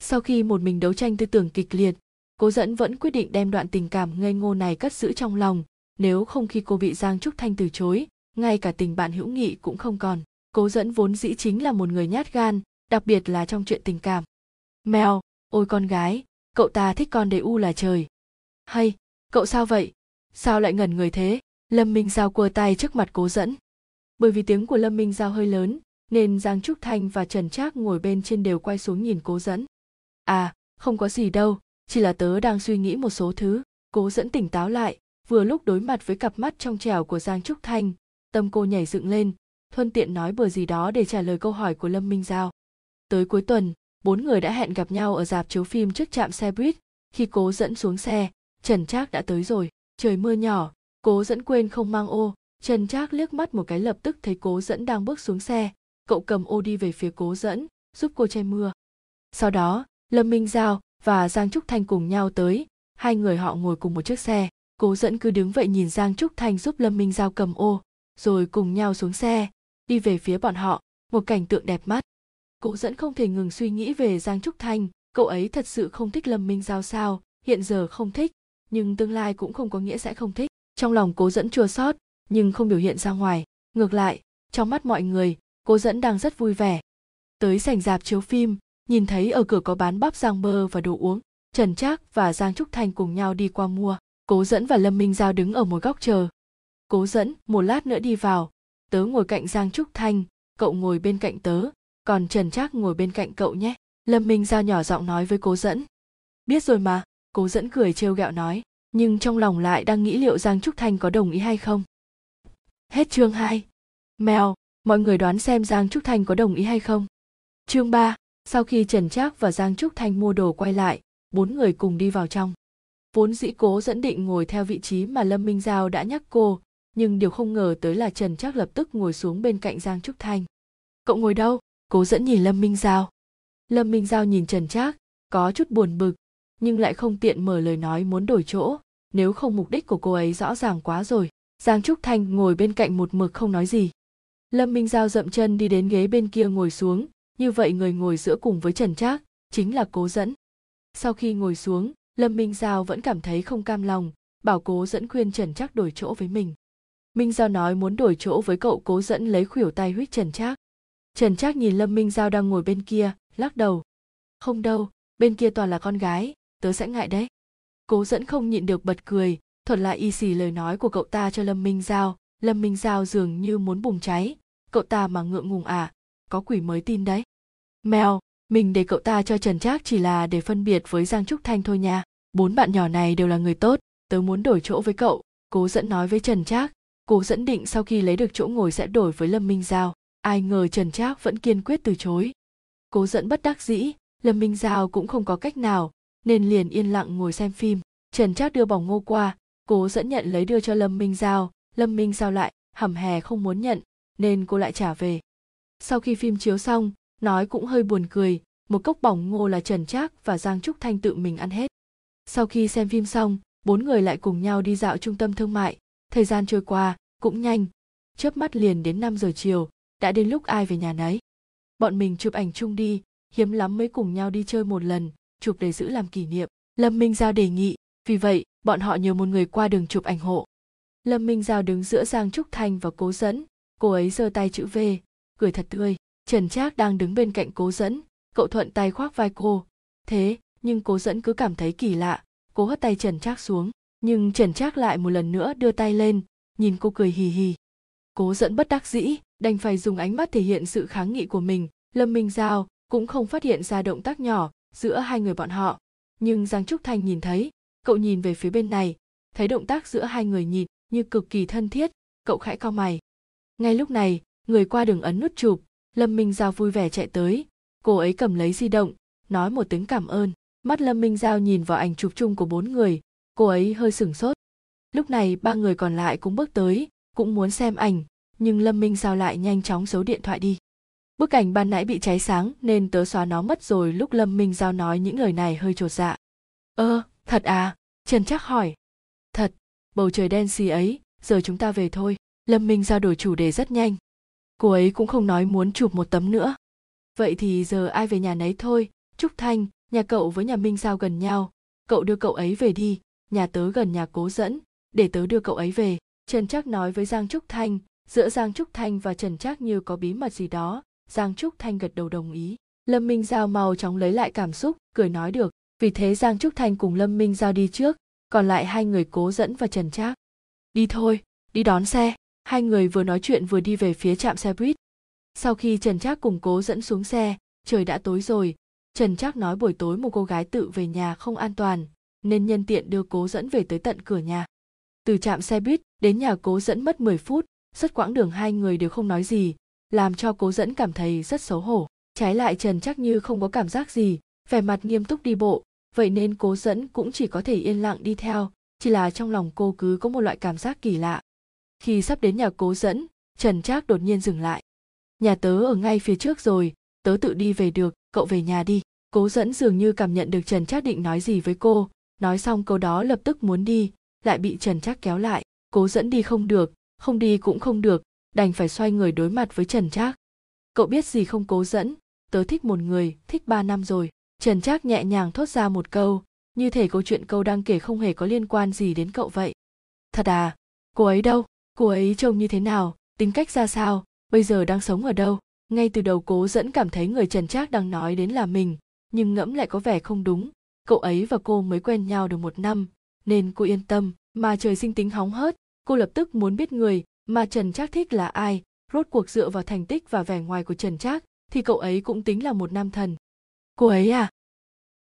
Sau khi một mình đấu tranh tư tưởng kịch liệt cố dẫn vẫn quyết định đem đoạn tình cảm ngây ngô này cất giữ trong lòng. Nếu không khi cô bị giang trúc thanh từ chối, ngay cả tình bạn hữu nghị cũng không còn. Cố dẫn vốn dĩ chính là một người nhát gan, đặc biệt là trong chuyện tình cảm. Mèo, ôi con gái, cậu ta thích con đầy u là trời. Hay, cậu sao vậy? Sao lại ngẩn người thế? Lâm minh giao cua tay trước mặt cố dẫn bởi vì tiếng của lâm minh giao hơi lớn, nên giang trúc thanh và trần trác ngồi bên trên đều quay xuống nhìn cố dẫn. À không có gì đâu, chỉ là tớ đang suy nghĩ một số thứ. Cố dẫn tỉnh táo lại, vừa lúc đối mặt với cặp mắt trong trẻo của giang trúc thanh, tâm cô nhảy dựng lên, thuận tiện nói bừa gì đó để trả lời câu hỏi của lâm minh giao. Tới cuối tuần, bốn người đã hẹn gặp nhau ở dạp chiếu phim trước trạm xe buýt. Khi cố dẫn xuống xe, trần trác đã tới rồi. Trời mưa nhỏ, cố dẫn quên không mang ô trần trác liếc mắt một cái lập tức thấy cố dẫn đang bước xuống xe. Cậu cầm ô đi về phía cố dẫn, giúp cô che mưa. Sau đó, lâm minh giao và giang trúc thanh cùng nhau tới. Hai người họ ngồi cùng một chiếc xe. Cố dẫn cứ đứng vậy nhìn giang trúc thanh giúp lâm minh giao cầm ô, rồi cùng nhau xuống xe, đi về phía bọn họ. Một cảnh tượng đẹp mắt. Cố dẫn không thể ngừng suy nghĩ về giang trúc thanh. Cậu ấy thật sự không thích lâm minh giao sao? Hiện giờ không thích, nhưng tương lai cũng không có nghĩa sẽ không thích. Trong lòng cố dẫn chua sót nhưng không biểu hiện ra ngoài. Ngược lại, trong mắt mọi người cố dẫn đang rất vui vẻ. Tới sảnh dạp chiếu phim, nhìn thấy ở cửa có bán bắp rang bơ và đồ uống, trần trác và giang trúc thanh cùng nhau đi qua mua. Cố dẫn và lâm minh giao đứng ở một góc chờ. Cố dẫn, một lát nữa đi vào. Tớ ngồi cạnh giang trúc thanh, cậu ngồi bên cạnh tớ, còn trần trác ngồi bên cạnh cậu nhé. Lâm minh giao nhỏ giọng nói với cố dẫn. Biết rồi mà, cố dẫn cười trêu ghẹo nói, nhưng trong lòng lại đang nghĩ liệu giang trúc thanh có đồng ý hay không? Hết chương 2. mèo mọi người đoán xem giang trúc thanh có đồng ý hay không? Chương 3, sau khi trần trác và giang trúc thanh mua đồ quay lại bốn người cùng đi vào trong. Vốn dĩ cố dẫn định ngồi theo vị trí mà lâm minh giao đã nhắc cô nhưng điều không ngờ tới là trần trác lập tức ngồi xuống bên cạnh giang trúc thanh. Cậu ngồi đâu? Cố dẫn nhìn lâm minh giao. Lâm minh giao nhìn trần trác có chút buồn bực nhưng lại không tiện mở lời nói muốn đổi chỗ nếu không mục đích của cô ấy rõ ràng quá rồi giang trúc thanh ngồi bên cạnh một mực không nói gì. Lâm minh giao dậm chân đi đến ghế bên kia ngồi xuống, như vậy người ngồi giữa cùng với trần trác chính là cố dẫn. Sau khi ngồi xuống, lâm minh giao vẫn cảm thấy không cam lòng, bảo cố dẫn khuyên trần trác đổi chỗ với mình. Minh giao nói muốn đổi chỗ với cậu cố dẫn lấy khuỷu tay huýt trần trác. Trần trác nhìn lâm minh giao đang ngồi bên kia, lắc đầu. Không đâu, bên kia toàn là con gái, tớ sẽ ngại đấy. Cố dẫn không nhịn được bật cười thuật lại y xì lời nói của cậu ta cho lâm minh giao. Lâm minh giao dường như muốn bùng cháy. Cậu ta mà ngượng ngùng à có quỷ mới tin đấy. Mèo, mình để cậu ta cho trần trác chỉ là để phân biệt với giang trúc thanh thôi nha. Bốn bạn nhỏ này đều là người tốt. Tớ muốn đổi chỗ với cậu. Cố dẫn nói với trần trác. Cố dẫn định sau khi lấy được chỗ ngồi sẽ đổi với lâm minh giao. Ai ngờ trần trác vẫn kiên quyết từ chối. Cố dẫn bất đắc dĩ. Lâm minh giao cũng không có cách nào, nên liền yên lặng ngồi xem phim. Trần trác đưa bỏng ngô qua cố dẫn nhận lấy đưa cho lâm minh giao. Lâm minh giao lại, hầm hè không muốn nhận, nên cô lại trả về. Sau khi phim chiếu xong, nói cũng hơi buồn cười, một cốc bỏng ngô là trần trác và giang trúc thanh tự mình ăn hết. Sau khi xem phim xong, bốn người lại cùng nhau đi dạo trung tâm thương mại. Thời gian trôi qua, cũng nhanh. Chớp mắt liền đến 5 giờ chiều, đã đến lúc ai về nhà nấy. Bọn mình chụp ảnh chung đi, hiếm lắm mới cùng nhau đi chơi một lần, chụp để giữ làm kỷ niệm. Lâm minh giao đề nghị, vì vậy bọn họ nhờ một người qua đường chụp ảnh hộ. Lâm minh giao đứng giữa giang trúc thanh và cố dẫn. Cô ấy giơ tay chữ v, cười thật tươi. Trần trác đang đứng bên cạnh cố dẫn. Cậu thuận tay khoác vai cô. Thế, nhưng cố dẫn cứ cảm thấy kỳ lạ. Cố hất tay trần trác xuống, nhưng trần trác lại một lần nữa đưa tay lên. Nhìn cô cười hì hì. Cố dẫn bất đắc dĩ, đành phải dùng ánh mắt thể hiện sự kháng nghị của mình. Lâm minh giao cũng không phát hiện ra động tác nhỏ giữa hai người bọn họ. Nhưng giang trúc thanh nhìn thấy cậu nhìn về phía bên này, thấy động tác giữa hai người nhìn như cực kỳ thân thiết, cậu khẽ cau mày. Ngay lúc này, người qua đường ấn nút chụp, lâm minh giao vui vẻ chạy tới. Cô ấy cầm lấy di động, nói một tiếng cảm ơn. Mắt lâm minh giao nhìn vào ảnh chụp chung của bốn người, cô ấy hơi sửng sốt. Lúc này, ba người còn lại cũng bước tới, cũng muốn xem ảnh, nhưng lâm minh giao lại nhanh chóng giấu điện thoại đi. Bức ảnh ban nãy bị cháy sáng, nên tớ xóa nó mất rồi, lúc lâm minh giao nói những lời này hơi chột dạ. Ơ, thật à? Trần chắc hỏi. Thật, bầu trời đen xì ấy, giờ chúng ta về thôi. Lâm minh giao đổi chủ đề rất nhanh. Cô ấy cũng không nói muốn chụp một tấm nữa. Vậy thì giờ ai về nhà nấy thôi. Trúc thanh, nhà cậu với nhà minh giao gần nhau. Cậu đưa cậu ấy về đi. Nhà tớ gần nhà cố dẫn. Để tớ đưa cậu ấy về. Trần trác nói với giang trúc thanh. Giữa giang trúc thanh và trần trác như có bí mật gì đó, giang trúc thanh gật đầu đồng ý. Lâm minh giao mau chóng lấy lại cảm xúc, cười nói được vì thế giang trúc thanh cùng lâm minh giao đi trước, còn lại hai người cố dẫn và trần trác. Đi thôi, đi đón xe. Hai người vừa nói chuyện vừa đi về phía trạm xe buýt. Sau khi trần trác cùng cố dẫn xuống xe, trời đã tối rồi. Trần trác nói buổi tối một cô gái tự về nhà không an toàn, nên nhân tiện đưa cố dẫn về tới tận cửa nhà. Từ trạm xe buýt đến nhà cố dẫn mất 10 phút suốt quãng đường hai người đều không nói gì, làm cho cố dẫn cảm thấy rất xấu hổ. Trái lại trần chắc như không có cảm giác gì, vẻ mặt nghiêm túc đi bộ vậy nên cố dẫn cũng chỉ có thể yên lặng đi theo, chỉ là trong lòng cô cứ có một loại cảm giác kỳ lạ. Khi sắp đến nhà cố dẫn, trần trác đột nhiên dừng lại. Nhà tớ ở ngay phía trước rồi, tớ tự đi về được, cậu về nhà đi. Cố dẫn dường như cảm nhận được trần trác định nói gì với cô, nói xong câu đó lập tức muốn đi, lại bị trần trác kéo lại. Cố dẫn đi không được, không đi cũng không được, đành phải xoay người đối mặt với trần trác. Cậu biết gì không cố dẫn? Tớ thích một người, thích ba năm rồi trần trác nhẹ nhàng thốt ra một câu, như thể câu chuyện câu đang kể không hề có liên quan gì đến cậu vậy. Thật à cô ấy đâu, cô ấy trông như thế nào, tính cách ra sao, bây giờ đang sống ở đâu? Ngay từ đầu cố dẫn cảm thấy người trần trác đang nói đến là mình, nhưng ngẫm lại có vẻ không đúng. Cậu ấy và cô mới quen nhau được một năm, nên cô yên tâm, mà trời sinh tính hóng hớt, cô lập tức muốn biết người mà trần trác thích là ai. Rốt cuộc dựa vào thành tích và vẻ ngoài của trần trác, thì cậu ấy cũng tính là một nam thần. Cô ấy à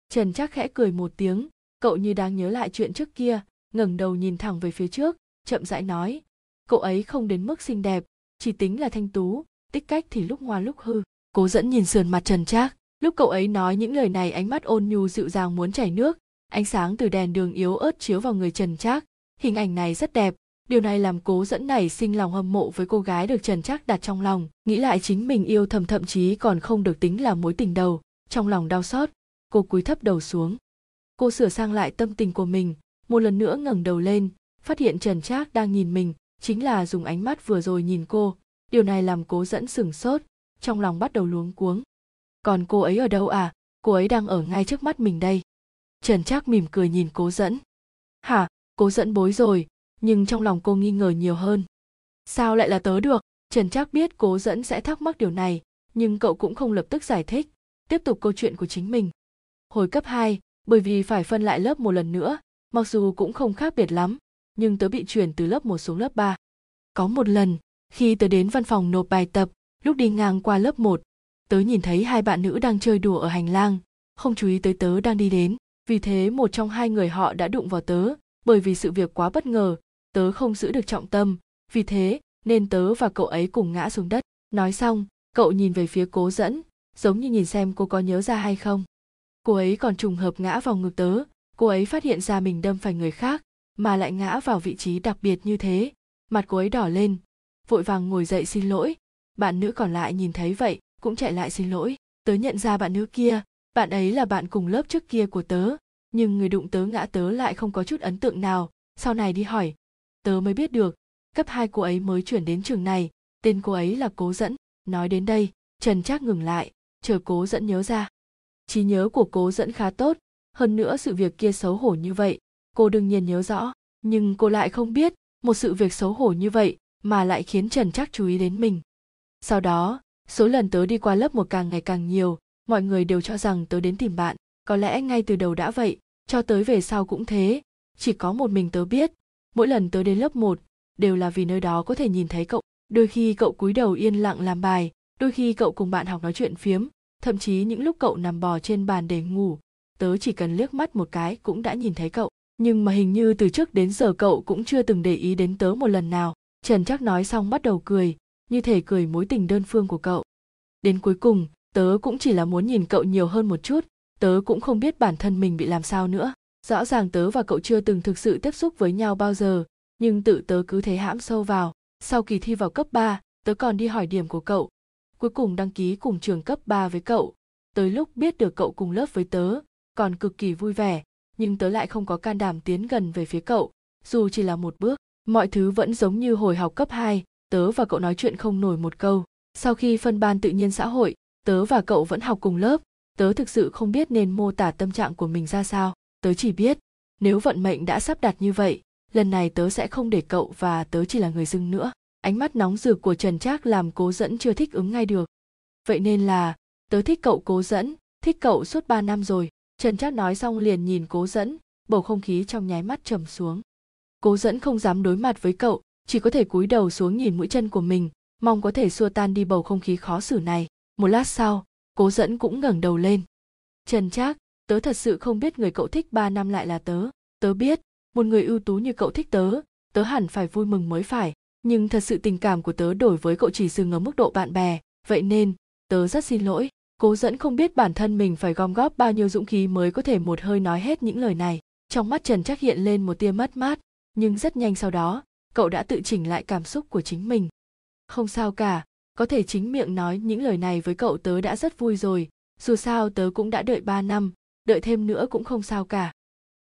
trần trác khẽ cười một tiếng, cậu như đang nhớ lại chuyện trước kia. Ngẩng đầu nhìn thẳng về phía trước, chậm rãi nói cậu ấy không đến mức xinh đẹp, chỉ tính là thanh tú tích cách thì lúc ngoan lúc hư. Cố dẫn nhìn sườn mặt trần trác, lúc cậu ấy nói những lời này ánh mắt ôn nhu dịu dàng muốn chảy nước, ánh sáng từ đèn đường yếu ớt chiếu vào người trần trác. Hình ảnh này rất đẹp, điều này làm cố dẫn nảy sinh lòng hâm mộ với cô gái được trần trác đặt trong lòng, nghĩ lại chính mình yêu thầm thậm chí còn không được tính là mối tình đầu, trong lòng đau xót cô cúi thấp đầu xuống. Cô sửa sang lại tâm tình của mình, một lần nữa ngẩng đầu lên, phát hiện trần trác đang nhìn mình, chính là dùng ánh mắt vừa rồi nhìn cô. Điều này làm cố dẫn sửng sốt, trong lòng bắt đầu luống cuống. Còn cô ấy ở đâu à? Cô ấy đang ở ngay trước mắt mình đây. Trần trác mỉm cười nhìn cố dẫn. Hả? Cố dẫn bối rồi, nhưng trong lòng cô nghi ngờ nhiều hơn. Sao lại là tớ được? Trần trác biết cố dẫn sẽ thắc mắc điều này, nhưng cậu cũng không lập tức giải thích. Tiếp tục câu chuyện của chính mình hồi cấp 2, bởi vì phải phân lại lớp một lần nữa mặc dù cũng không khác biệt lắm nhưng tớ bị chuyển từ lớp 1 xuống lớp 3. Có một lần, khi tớ đến văn phòng nộp bài tập, lúc đi ngang qua lớp 1, tớ nhìn thấy hai bạn nữ đang chơi đùa ở hành lang. Không chú ý tới tớ đang đi đến vì thế một trong hai người họ đã đụng vào tớ bởi vì sự việc quá bất ngờ tớ không giữ được trọng tâm. Vì thế nên tớ và cậu ấy cùng ngã xuống đất. Nói xong cậu nhìn về phía cố dẫn giống như nhìn xem cô có nhớ ra hay không cô ấy còn trùng hợp ngã vào ngực tớ. Cô ấy phát hiện ra mình đâm phải người khác, mà lại ngã vào vị trí đặc biệt như thế. Mặt cô ấy đỏ lên. Vội vàng ngồi dậy xin lỗi. Bạn nữ còn lại nhìn thấy vậy, cũng chạy lại xin lỗi. Tớ nhận ra bạn nữ kia. Bạn ấy là bạn cùng lớp trước kia của tớ. Nhưng người đụng tớ ngã tớ lại không có chút ấn tượng nào. Sau này đi hỏi. Tớ mới biết được, cấp hai cô ấy mới chuyển đến trường này. Tên cô ấy là cố dẫn. Nói đến đây, trần trác ngừng lại. Chờ cố dẫn nhớ ra trí nhớ của cố dẫn khá tốt. Hơn nữa sự việc kia xấu hổ như vậy, cô đương nhiên nhớ rõ. Nhưng cô lại không biết, một sự việc xấu hổ như vậy mà lại khiến trần trác chú ý đến mình. Sau đó, số lần tớ đi qua lớp một càng ngày càng nhiều, mọi người đều cho rằng tớ đến tìm bạn. Có lẽ ngay từ đầu đã vậy, cho tới về sau cũng thế. Chỉ có một mình tớ biết, mỗi lần tớ đến lớp một đều là vì nơi đó có thể nhìn thấy cậu. Đôi khi cậu cúi đầu yên lặng làm bài, đôi khi cậu cùng bạn học nói chuyện phiếm thậm chí những lúc cậu nằm bò trên bàn để ngủ tớ chỉ cần liếc mắt một cái cũng đã nhìn thấy cậu. Nhưng mà hình như từ trước đến giờ cậu cũng chưa từng để ý đến tớ một lần nào. Trần chắc nói xong bắt đầu cười như thể cười mối tình đơn phương của cậu. Đến cuối cùng tớ cũng chỉ là muốn nhìn cậu nhiều hơn một chút. Tớ cũng không biết bản thân mình bị làm sao nữa. Rõ ràng tớ và cậu chưa từng thực sự tiếp xúc với nhau bao giờ nhưng tự tớ cứ thế hãm sâu vào. Sau kỳ thi vào cấp 3, tớ còn đi hỏi điểm của cậu cuối cùng đăng ký cùng trường cấp 3 với cậu. Tới lúc biết được cậu cùng lớp với tớ còn cực kỳ vui vẻ nhưng tớ lại không có can đảm tiến gần về phía cậu. Dù chỉ là một bước mọi thứ vẫn giống như hồi học cấp 2, tớ và cậu nói chuyện không nổi một câu. Sau khi phân ban tự nhiên xã hội tớ và cậu vẫn học cùng lớp. Tớ thực sự không biết nên mô tả tâm trạng của mình ra sao tớ chỉ biết nếu vận mệnh đã sắp đặt như vậy lần này tớ sẽ không để cậu và tớ chỉ là người dưng nữa ánh mắt nóng rực của trần trác làm cố dẫn chưa thích ứng ngay được. Vậy nên là, tớ thích cậu cố dẫn, thích cậu suốt ba năm rồi. Trần trác nói xong liền nhìn cố dẫn, bầu không khí trong nháy mắt trầm xuống. Cố dẫn không dám đối mặt với cậu, chỉ có thể cúi đầu xuống nhìn mũi chân của mình, mong có thể xua tan đi bầu không khí khó xử này. Một lát sau, cố dẫn cũng ngẩng đầu lên. Trần trác, tớ thật sự không biết người cậu thích ba năm lại là tớ. Tớ biết, một người ưu tú như cậu thích tớ tớ hẳn phải vui mừng mới phải nhưng thật sự tình cảm của tớ đổi với cậu chỉ dừng ở mức độ bạn bè. Vậy nên, tớ rất xin lỗi. Cố dẫn không biết bản thân mình phải gom góp bao nhiêu dũng khí mới có thể một hơi nói hết những lời này. Trong mắt trần chắc hiện lên một tia mất mát, nhưng rất nhanh sau đó, cậu đã tự chỉnh lại cảm xúc của chính mình. Không sao cả, có thể chính miệng nói những lời này với cậu tớ đã rất vui rồi. Dù sao tớ cũng đã đợi ba năm, đợi thêm nữa cũng không sao cả.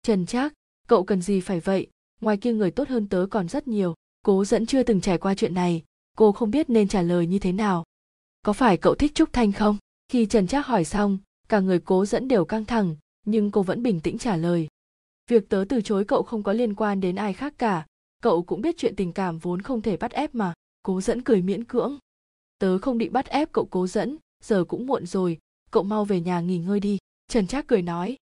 Trần trác cậu cần gì phải vậy? Ngoài kia người tốt hơn tớ còn rất nhiều cố dẫn chưa từng trải qua chuyện này. Cô không biết nên trả lời như thế nào. Có phải cậu thích trúc thanh không? Khi trần trác hỏi xong, cả người cố dẫn đều căng thẳng, nhưng cô vẫn bình tĩnh trả lời. Việc tớ từ chối cậu không có liên quan đến ai khác cả. Cậu cũng biết chuyện tình cảm vốn không thể bắt ép mà. Cố dẫn cười miễn cưỡng. Tớ không định bắt ép cậu cố dẫn, giờ cũng muộn rồi. Cậu mau về nhà nghỉ ngơi đi. Trần trác cười nói.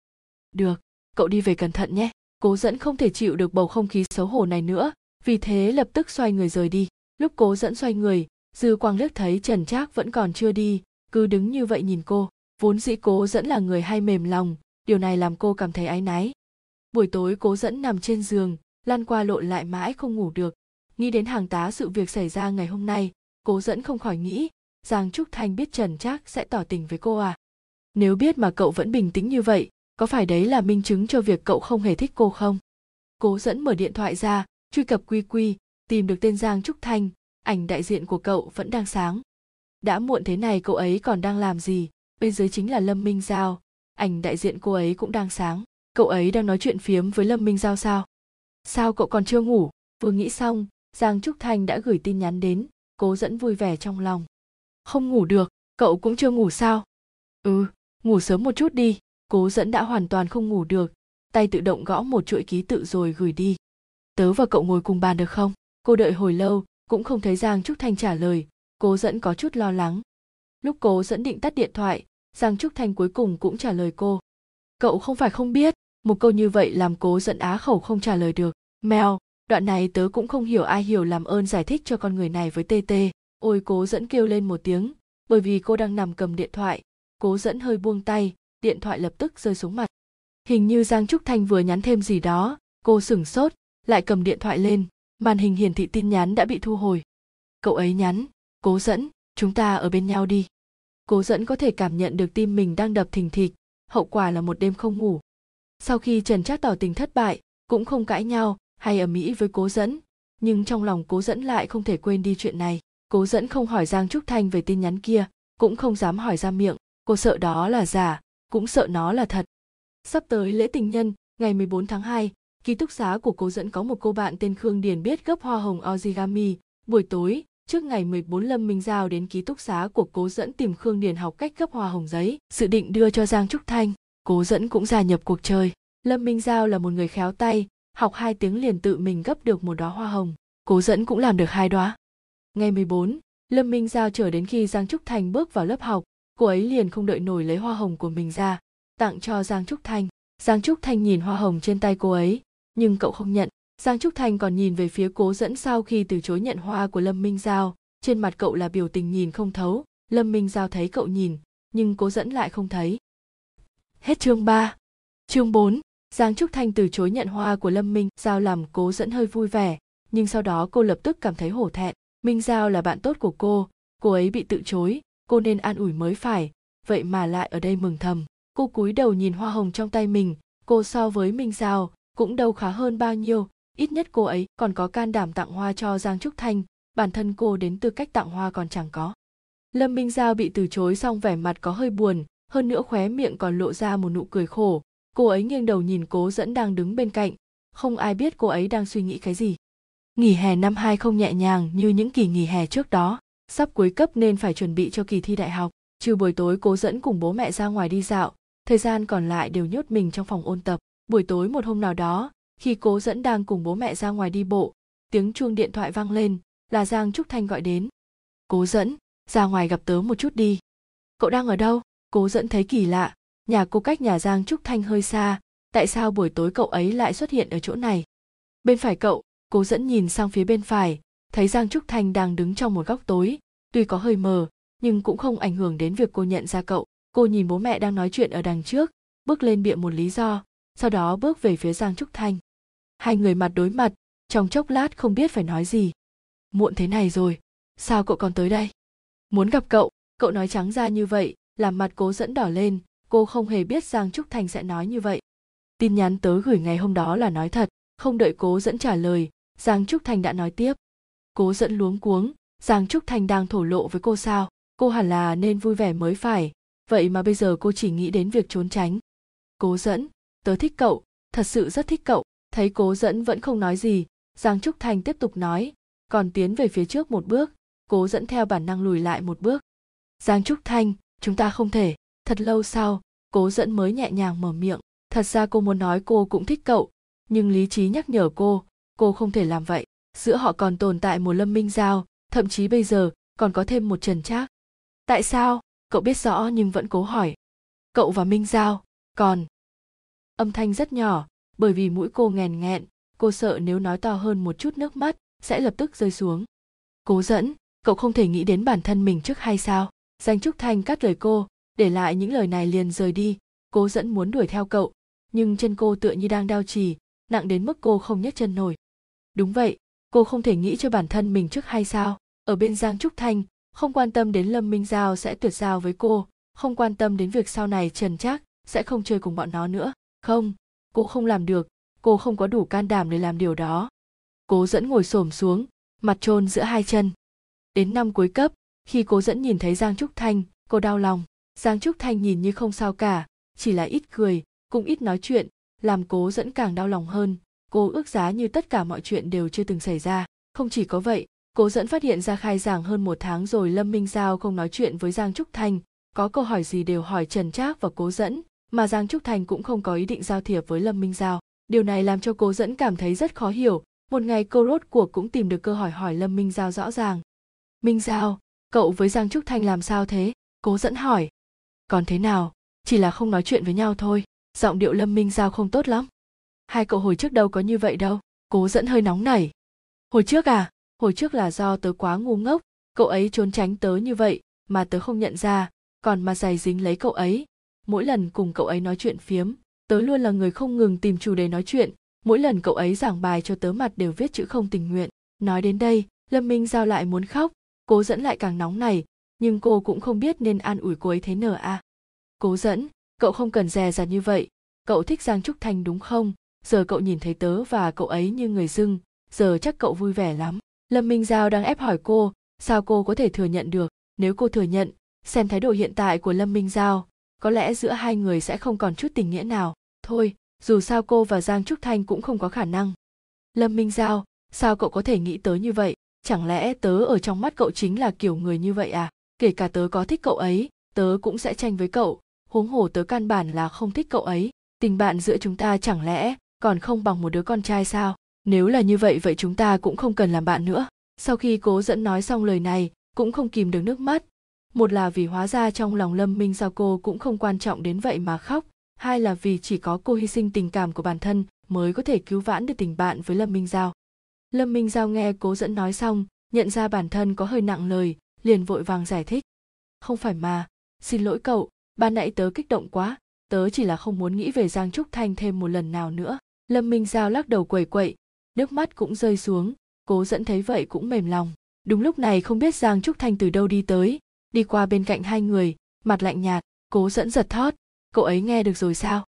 Được, cậu đi về cẩn thận nhé. Cố dẫn không thể chịu được bầu không khí xấu hổ này nữa vì thế lập tức xoay người rời đi. Lúc cố dẫn xoay người, dư quang liếc thấy trần trác vẫn còn chưa đi, cứ đứng như vậy nhìn cô. Vốn dĩ cố dẫn là người hay mềm lòng, điều này làm cô cảm thấy áy náy. Buổi tối cố dẫn nằm trên giường, lăn qua lộn lại mãi không ngủ được. Nghĩ đến hàng tá sự việc xảy ra ngày hôm nay, cố dẫn không khỏi nghĩ, giang trúc thanh biết trần trác sẽ tỏ tình với cô à? Nếu biết mà cậu vẫn bình tĩnh như vậy, có phải đấy là minh chứng cho việc cậu không hề thích cô không? Cố dẫn mở điện thoại ra truy cập quy quy, tìm được tên giang trúc thanh, ảnh đại diện của cậu vẫn đang sáng. Đã muộn thế này cậu ấy còn đang làm gì? Bên dưới chính là lâm minh giao, ảnh đại diện cô ấy cũng đang sáng. Cậu ấy đang nói chuyện phiếm với lâm minh giao sao? Sao cậu còn chưa ngủ? Vừa nghĩ xong, giang trúc thanh đã gửi tin nhắn đến, cố dẫn vui vẻ trong lòng. Không ngủ được, cậu cũng chưa ngủ sao? Ừ ngủ sớm một chút đi, cố dẫn đã hoàn toàn không ngủ được. Tay tự động gõ một chuỗi ký tự rồi gửi đi tớ và cậu ngồi cùng bàn được không? Cô đợi hồi lâu, cũng không thấy giang trúc thanh trả lời. Cố dẫn có chút lo lắng. Lúc cố dẫn định tắt điện thoại, giang trúc thanh cuối cùng cũng trả lời cô. Cậu không phải không biết, một câu như vậy làm cố dẫn á khẩu không trả lời được. Mèo, đoạn này tớ cũng không hiểu ai hiểu làm ơn giải thích cho con người này với tê tê. Ôi, cố dẫn kêu lên một tiếng, bởi vì cô đang nằm cầm điện thoại. Cố dẫn hơi buông tay, điện thoại lập tức rơi xuống mặt. Hình như giang trúc thanh vừa nhắn thêm gì đó, cô sửng sốt lại cầm điện thoại lên. Màn hình hiển thị tin nhắn đã bị thu hồi. Cậu ấy nhắn cố dẫn chúng ta ở bên nhau đi. Cố dẫn có thể cảm nhận được tim mình đang đập thình thịch hậu quả là một đêm không ngủ. Sau khi trần trác tỏ tình thất bại cũng không cãi nhau hay ở mỹ với cố dẫn nhưng trong lòng cố dẫn lại không thể quên đi chuyện này. Cố dẫn không hỏi giang trúc thanh về tin nhắn kia cũng không dám hỏi ra miệng. Cô sợ đó là giả cũng sợ nó là thật. Sắp tới lễ tình nhân ngày 14 tháng 2, ký túc xá của cố dẫn có một cô bạn tên Khương Điền biết gấp hoa hồng origami. Buổi tối, trước ngày 14 Lâm Minh Giao đến ký túc xá của cố dẫn tìm Khương Điền học cách gấp hoa hồng giấy, dự định đưa cho Giang Trúc Thanh. Cố dẫn cũng gia nhập cuộc chơi. Lâm Minh Giao là một người khéo tay, học hai tiếng liền tự mình gấp được một đóa hoa hồng. Cố dẫn cũng làm được hai đóa. Ngày 14, Lâm Minh Giao chờ đến khi Giang Trúc Thanh bước vào lớp học, cô ấy liền không đợi nổi lấy hoa hồng của mình ra, tặng cho Giang Trúc Thanh. Giang Trúc Thanh nhìn hoa hồng trên tay cô ấy, nhưng cậu không nhận. Giang Trúc Thanh còn nhìn về phía cố dẫn sau khi từ chối nhận hoa của Lâm Minh Giao, trên mặt cậu là biểu tình nhìn không thấu, Lâm Minh Giao thấy cậu nhìn, nhưng cố dẫn lại không thấy. Hết chương 3. Chương 4, Giang Trúc Thanh từ chối nhận hoa của Lâm Minh Giao làm cố dẫn hơi vui vẻ, nhưng sau đó cô lập tức cảm thấy hổ thẹn. Minh Giao là bạn tốt của cô, cô ấy bị tự chối, cô nên an ủi mới phải, vậy mà lại ở đây mừng thầm. Cô cúi đầu nhìn hoa hồng trong tay mình, cô so với Minh Giao cũng đâu khá hơn bao nhiêu, ít nhất cô ấy còn có can đảm tặng hoa cho Giang Trúc Thanh, bản thân cô đến tư cách tặng hoa còn chẳng có. Lâm Minh Giao bị từ chối xong vẻ mặt có hơi buồn, hơn nữa khóe miệng còn lộ ra một nụ cười khổ. Cô ấy nghiêng đầu nhìn cố dẫn đang đứng bên cạnh, không ai biết cô ấy đang suy nghĩ cái gì. Nghỉ hè năm hai không nhẹ nhàng như những kỳ nghỉ hè trước đó, sắp cuối cấp nên phải chuẩn bị cho kỳ thi đại học. Trừ buổi tối cố dẫn cùng bố mẹ ra ngoài đi dạo, thời gian còn lại đều nhốt mình trong phòng ôn tập buổi tối một hôm nào đó, khi cố dẫn đang cùng bố mẹ ra ngoài đi bộ, tiếng chuông điện thoại vang lên, là giang trúc thanh gọi đến. Cố dẫn, ra ngoài gặp tớ một chút đi. Cậu đang ở đâu? Cố dẫn thấy kỳ lạ, nhà cô cách nhà giang trúc thanh hơi xa, tại sao buổi tối cậu ấy lại xuất hiện ở chỗ này? Bên phải cậu, cố dẫn nhìn sang phía bên phải, thấy giang trúc thanh đang đứng trong một góc tối, tuy có hơi mờ, nhưng cũng không ảnh hưởng đến việc cô nhận ra cậu. Cô nhìn bố mẹ đang nói chuyện ở đằng trước, bước lên bịa một lý do sau đó bước về phía giang trúc thanh. Hai người mặt đối mặt, trong chốc lát không biết phải nói gì. Muộn thế này rồi, sao cậu còn tới đây? Muốn gặp cậu cậu nói trắng ra như vậy, làm mặt cố dẫn đỏ lên, cô không hề biết giang trúc thanh sẽ nói như vậy. Tin nhắn tớ gửi ngày hôm đó là nói thật, không đợi cố dẫn trả lời, giang trúc thanh đã nói tiếp. Cố dẫn luống cuống, giang trúc thanh đang thổ lộ với cô sao, cô hẳn là nên vui vẻ mới phải, vậy mà bây giờ cô chỉ nghĩ đến việc trốn tránh. Cố dẫn tớ thích cậu, thật sự rất thích cậu, thấy cố dẫn vẫn không nói gì. Giang trúc thanh tiếp tục nói, còn tiến về phía trước một bước, cố dẫn theo bản năng lùi lại một bước. Giang trúc thanh, chúng ta không thể, thật lâu sau, cố dẫn mới nhẹ nhàng mở miệng, thật ra cô muốn nói cô cũng thích cậu, nhưng lý trí nhắc nhở cô cô không thể làm vậy, giữa họ còn tồn tại một lâm minh giao, thậm chí bây giờ còn có thêm một trần trác. Tại sao? Cậu biết rõ nhưng vẫn cố hỏi. Cậu và minh giao, còn âm thanh rất nhỏ, bởi vì mũi cô nghèn nghẹn, cô sợ nếu nói to hơn một chút nước mắt sẽ lập tức rơi xuống. Cố dẫn, cậu không thể nghĩ đến bản thân mình trước hay sao? Danh trúc thanh cắt lời cô, để lại những lời này liền rời đi. Cố dẫn muốn đuổi theo cậu, nhưng chân cô tựa như đang đau trì nặng đến mức cô không nhấc chân nổi. Đúng vậy, cô không thể nghĩ cho bản thân mình trước hay sao? Ở bên giang trúc thanh, không quan tâm đến lâm minh giao sẽ tuyệt giao với cô, không quan tâm đến việc sau này trần trác sẽ không chơi cùng bọn nó nữa không, cô không làm được, cô không có đủ can đảm để làm điều đó. Cố dẫn ngồi xổm xuống, mặt trôn giữa hai chân. Đến năm cuối cấp, khi cố dẫn nhìn thấy giang trúc thanh, cô đau lòng. Giang trúc thanh nhìn như không sao cả, chỉ là ít cười, cũng ít nói chuyện, làm cố dẫn càng đau lòng hơn. Cô ước giá như tất cả mọi chuyện đều chưa từng xảy ra. Không chỉ có vậy, cố dẫn phát hiện ra khai giảng hơn một tháng rồi lâm minh giao không nói chuyện với giang trúc thanh. Có câu hỏi gì đều hỏi trần trác và cố dẫn mà giang trúc thành cũng không có ý định giao thiệp với lâm minh giao. Điều này làm cho cố dẫn cảm thấy rất khó hiểu. Một ngày cô rốt cuộc cũng tìm được cơ hỏi hỏi lâm minh giao rõ ràng. Minh giao, cậu với giang trúc thanh làm sao thế? Cố dẫn hỏi. Còn thế nào? Chỉ là không nói chuyện với nhau thôi. Giọng điệu lâm minh giao không tốt lắm. Hai cậu hồi trước đâu có như vậy đâu. Cố dẫn hơi nóng nảy. Hồi trước à? Hồi trước là do tớ quá ngu ngốc. Cậu ấy trốn tránh tớ như vậy mà tớ không nhận ra. Còn mà giày dính lấy cậu ấy mỗi lần cùng cậu ấy nói chuyện phiếm, tớ luôn là người không ngừng tìm chủ đề nói chuyện. Mỗi lần cậu ấy giảng bài cho tớ mặt đều viết chữ không tình nguyện. Nói đến đây, lâm minh giao lại muốn khóc. Cố dẫn lại càng nóng này, nhưng cô cũng không biết nên an ủi cô ấy thế nở à. Cố dẫn, cậu không cần dè dặt như vậy. Cậu thích giang trúc thanh đúng không? Giờ cậu nhìn thấy tớ và cậu ấy như người dưng, giờ chắc cậu vui vẻ lắm. Lâm minh giao đang ép hỏi cô, sao cô có thể thừa nhận được? Nếu cô thừa nhận, xem thái độ hiện tại của lâm minh giao có lẽ giữa hai người sẽ không còn chút tình nghĩa nào. Thôi, dù sao cô và giang trúc thanh cũng không có khả năng. Lâm minh giao, sao cậu có thể nghĩ tới như vậy? Chẳng lẽ tớ ở trong mắt cậu chính là kiểu người như vậy à? Kể cả tớ có thích cậu ấy, tớ cũng sẽ tranh với cậu. Huống hồ tớ căn bản là không thích cậu ấy. Tình bạn giữa chúng ta chẳng lẽ còn không bằng một đứa con trai sao? Nếu là như vậy vậy chúng ta cũng không cần làm bạn nữa. Sau khi cố dẫn nói xong lời này, cũng không kìm được nước mắt một là vì hóa ra trong lòng lâm minh sao cô cũng không quan trọng đến vậy mà khóc. Hai là vì chỉ có cô hy sinh tình cảm của bản thân mới có thể cứu vãn được tình bạn với lâm minh giao. Lâm minh giao nghe cố dẫn nói xong, nhận ra bản thân có hơi nặng lời, liền vội vàng giải thích. Không phải mà, xin lỗi cậu, ban nãy tớ kích động quá, tớ chỉ là không muốn nghĩ về giang trúc thanh thêm một lần nào nữa. Lâm minh giao lắc đầu quẩy quậy, nước mắt cũng rơi xuống, cố dẫn thấy vậy cũng mềm lòng. Đúng lúc này không biết giang trúc thanh từ đâu đi tới đi qua bên cạnh hai người, mặt lạnh nhạt, cố dẫn giật thót. Cậu ấy nghe được rồi sao?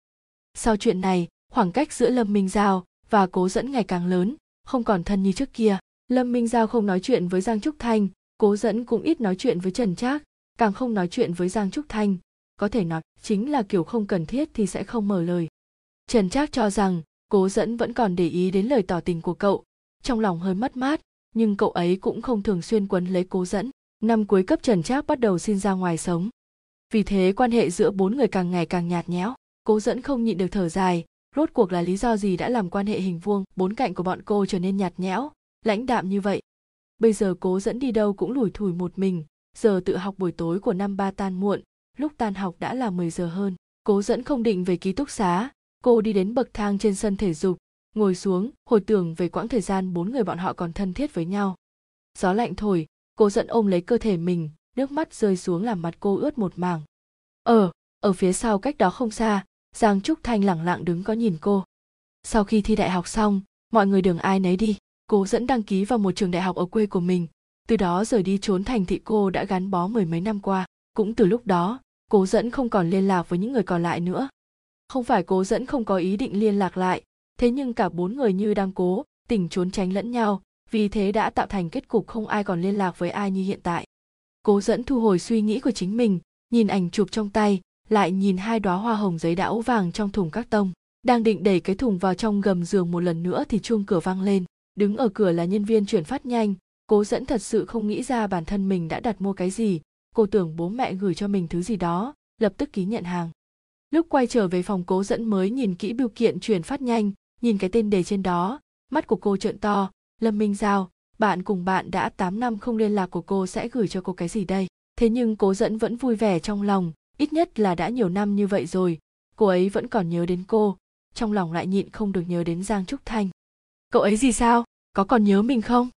Sau chuyện này, khoảng cách giữa lâm minh giao và cố dẫn ngày càng lớn, không còn thân như trước kia. Lâm minh giao không nói chuyện với giang trúc thanh, cố dẫn cũng ít nói chuyện với trần trác, càng không nói chuyện với giang trúc thanh. Có thể nói, chính là kiểu không cần thiết thì sẽ không mở lời. Trần trác cho rằng, cố dẫn vẫn còn để ý đến lời tỏ tình của cậu. Trong lòng hơi mất mát, nhưng cậu ấy cũng không thường xuyên quấn lấy cố dẫn năm cuối cấp trần trác bắt đầu xin ra ngoài sống. Vì thế, quan hệ giữa bốn người càng ngày càng nhạt nhẽo, cố dẫn không nhịn được thở dài. Rốt cuộc là lý do gì đã làm quan hệ hình vuông, bốn cạnh của bọn cô trở nên nhạt nhẽo, lãnh đạm như vậy? Bây giờ cố dẫn đi đâu cũng lủi thủi một mình. Giờ tự học buổi tối của năm ba tan muộn, lúc tan học đã là 10 giờ hơn. Cố dẫn không định về ký túc xá. Cô đi đến bậc thang trên sân thể dục. Ngồi xuống, hồi tưởng về quãng thời gian bốn người bọn họ còn thân thiết với nhau. Gió lạnh thổi cô giận ôm lấy cơ thể mình, nước mắt rơi xuống làm mặt cô ướt một mảng. Ở ở phía sau cách đó không xa, giang trúc thanh lẳng lặng đứng có nhìn cô. Sau khi thi đại học xong, mọi người đường ai nấy đi, cô dẫn đăng ký vào một trường đại học ở quê của mình. Từ đó rời đi trốn thành thị cô đã gắn bó mười mấy năm qua. Cũng từ lúc đó cố dẫn không còn liên lạc với những người còn lại nữa. Không phải cố dẫn không có ý định liên lạc lại, thế nhưng cả bốn người như đang cố, tình trốn tránh lẫn nhau vì thế đã tạo thành kết cục không ai còn liên lạc với ai như hiện tại. Cố dẫn thu hồi suy nghĩ của chính mình, nhìn ảnh chụp trong tay, lại nhìn hai đóa hoa hồng giấy đã vàng trong thùng các tông. Đang định đẩy cái thùng vào trong gầm giường một lần nữa thì chuông cửa vang lên. Đứng ở cửa là nhân viên chuyển phát nhanh. Cố dẫn thật sự không nghĩ ra bản thân mình đã đặt mua cái gì. Cô tưởng bố mẹ gửi cho mình thứ gì đó, lập tức ký nhận hàng. Lúc quay trở về phòng cố dẫn mới nhìn kỹ bưu kiện chuyển phát nhanh, nhìn cái tên đề trên đó. Mắt của cô trợn to lâm minh giao, bạn cùng bạn đã 8 năm không liên lạc của cô sẽ gửi cho cô cái gì đây? Thế nhưng cố dẫn vẫn vui vẻ trong lòng, ít nhất là đã nhiều năm như vậy rồi, cô ấy vẫn còn nhớ đến cô, trong lòng lại nhịn không được nhớ đến giang trúc thanh. Cậu ấy gì sao? Có còn nhớ mình không?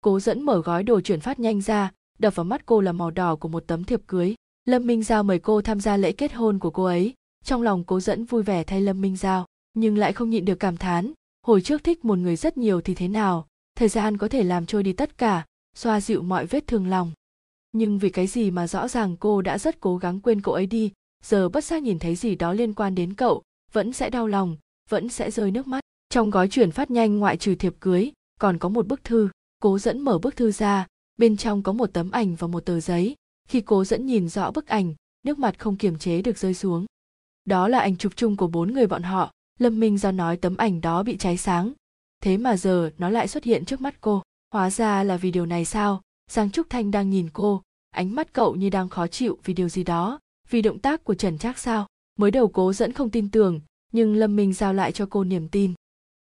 Cố dẫn mở gói đồ chuyển phát nhanh ra, đập vào mắt cô là màu đỏ của một tấm thiệp cưới. Lâm minh giao mời cô tham gia lễ kết hôn của cô ấy. Trong lòng cố dẫn vui vẻ thay lâm minh giao, nhưng lại không nhịn được cảm thán, hồi trước thích một người rất nhiều thì thế nào? Thời gian có thể làm trôi đi tất cả, xoa dịu mọi vết thương lòng. Nhưng vì cái gì mà rõ ràng cô đã rất cố gắng quên cậu ấy đi, giờ bất giác nhìn thấy gì đó liên quan đến cậu, vẫn sẽ đau lòng, vẫn sẽ rơi nước mắt. Trong gói chuyển phát nhanh ngoại trừ thiệp cưới, còn có một bức thư. Cố dẫn mở bức thư ra, bên trong có một tấm ảnh và một tờ giấy. Khi cố dẫn nhìn rõ bức ảnh, nước mặt không kiềm chế được rơi xuống. Đó là ảnh chụp chung của bốn người bọn họ. Lâm minh do nói tấm ảnh đó bị cháy sáng thế mà giờ nó lại xuất hiện trước mắt cô. Hóa ra là vì điều này sao? Giang trúc thanh đang nhìn cô. Ánh mắt cậu như đang khó chịu vì điều gì đó. Vì động tác của trần trác sao? Mới đầu cố dẫn không tin tưởng, nhưng lâm minh giao lại cho cô niềm tin.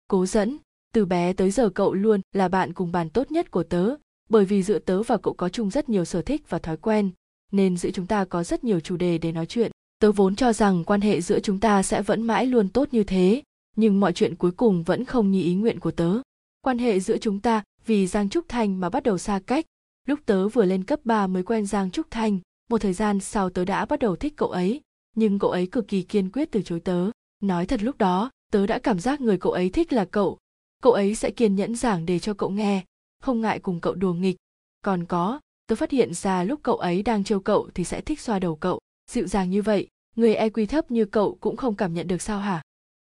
Cố dẫn, từ bé tới giờ cậu luôn là bạn cùng bàn tốt nhất của tớ. Bởi vì giữa tớ và cậu có chung rất nhiều sở thích và thói quen, nên giữa chúng ta có rất nhiều chủ đề để nói chuyện. Tớ vốn cho rằng quan hệ giữa chúng ta sẽ vẫn mãi luôn tốt như thế nhưng mọi chuyện cuối cùng vẫn không như ý nguyện của tớ. Quan hệ giữa chúng ta, vì giang trúc thanh mà bắt đầu xa cách. Lúc tớ vừa lên cấp 3 mới quen giang trúc thanh, một thời gian sau tớ đã bắt đầu thích cậu ấy, nhưng cậu ấy cực kỳ kiên quyết từ chối tớ. Nói thật lúc đó, tớ đã cảm giác người cậu ấy thích là cậu. Cậu ấy sẽ kiên nhẫn giảng để cho cậu nghe, không ngại cùng cậu đùa nghịch. Còn có, tớ phát hiện ra lúc cậu ấy đang trêu cậu thì sẽ thích xoa đầu cậu. Dịu dàng như vậy, người EQ thấp như cậu cũng không cảm nhận được sao hả?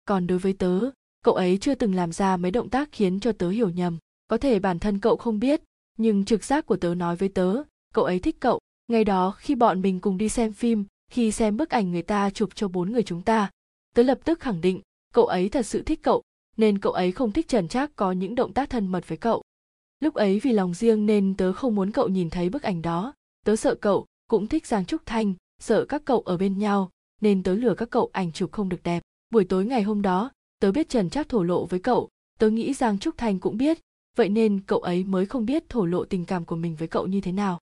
Còn đối với tớ, cậu ấy chưa từng làm ra mấy động tác khiến cho tớ hiểu nhầm. Có thể bản thân cậu không biết, nhưng trực giác của tớ nói với tớ, cậu ấy thích cậu. Ngày đó khi bọn mình cùng đi xem phim, khi xem bức ảnh người ta chụp cho bốn người chúng ta, tớ lập tức khẳng định, cậu ấy thật sự thích cậu, nên cậu ấy không thích trần trác có những động tác thân mật với cậu. Lúc ấy vì lòng riêng nên tớ không muốn cậu nhìn thấy bức ảnh đó. Tớ sợ cậu, cũng thích giang trúc thanh, sợ các cậu ở bên nhau, nên tớ lừa các cậu ảnh chụp không được đẹp buổi tối ngày hôm đó, tớ biết trần trác thổ lộ với cậu. Tớ nghĩ giang trúc thanh cũng biết. Vậy nên cậu ấy mới không biết thổ lộ tình cảm của mình với cậu như thế nào.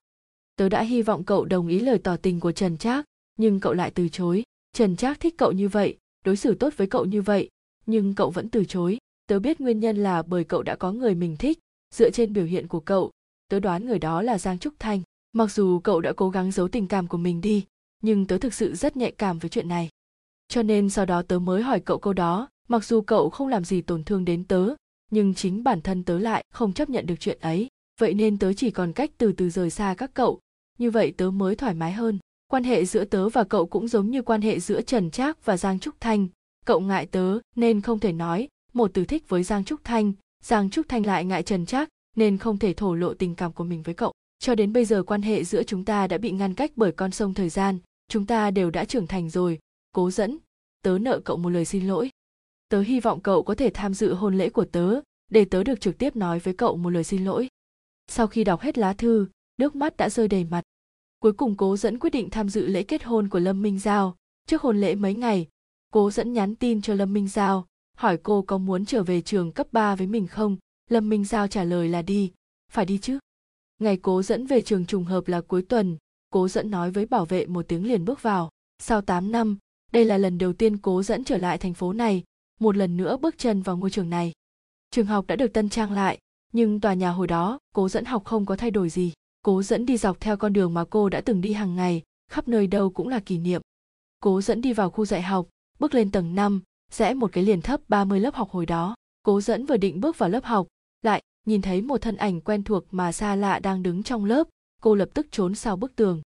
Tớ đã hy vọng cậu đồng ý lời tỏ tình của trần trác, nhưng cậu lại từ chối. Trần trác thích cậu như vậy, đối xử tốt với cậu như vậy, nhưng cậu vẫn từ chối. Tớ biết nguyên nhân là bởi cậu đã có người mình thích, dựa trên biểu hiện của cậu. Tớ đoán người đó là giang trúc thanh mặc dù cậu đã cố gắng giấu tình cảm của mình đi, nhưng tớ thực sự rất nhạy cảm với chuyện này cho nên sau đó tớ mới hỏi cậu câu đó, mặc dù cậu không làm gì tổn thương đến tớ, nhưng chính bản thân tớ lại không chấp nhận được chuyện ấy. Vậy nên tớ chỉ còn cách từ từ rời xa các cậu. Như vậy tớ mới thoải mái hơn. Quan hệ giữa tớ và cậu cũng giống như quan hệ giữa trần trác và giang trúc thanh. Cậu ngại tớ, nên không thể nói, một từ thích với giang trúc thanh. Giang trúc thanh lại ngại trần trác, nên không thể thổ lộ tình cảm của mình với cậu. Cho đến bây giờ quan hệ giữa chúng ta đã bị ngăn cách bởi con sông thời gian. Chúng ta đều đã trưởng thành rồi cố dẫn. Tớ nợ cậu một lời xin lỗi. Tớ hy vọng cậu có thể tham dự hôn lễ của tớ, để tớ được trực tiếp nói với cậu một lời xin lỗi. Sau khi đọc hết lá thư, nước mắt đã rơi đầy mặt. Cuối cùng cố dẫn quyết định tham dự lễ kết hôn của lâm minh giao. Trước hôn lễ mấy ngày, cố dẫn nhắn tin cho lâm minh giao, hỏi cô có muốn trở về trường cấp 3 với mình không? Lâm minh giao trả lời là đi. Phải đi chứ. Ngày cố dẫn về trường trùng hợp là cuối tuần, cố dẫn nói với bảo vệ một tiếng liền bước vào. Sau 8 năm đây là lần đầu tiên cố dẫn trở lại thành phố này một lần nữa bước chân vào ngôi trường này. Trường học đã được tân trang lại nhưng tòa nhà hồi đó cố dẫn học không có thay đổi gì. Cố dẫn đi dọc theo con đường mà cô đã từng đi hàng ngày khắp nơi đâu cũng là kỷ niệm. Cố dẫn đi vào khu dạy học bước lên tầng 5, rẽ một cái liền thấp 30 lớp học hồi đó. Cố dẫn vừa định bước vào lớp học lại nhìn thấy một thân ảnh quen thuộc mà xa lạ đang đứng trong lớp. Cô lập tức trốn sau bức tường.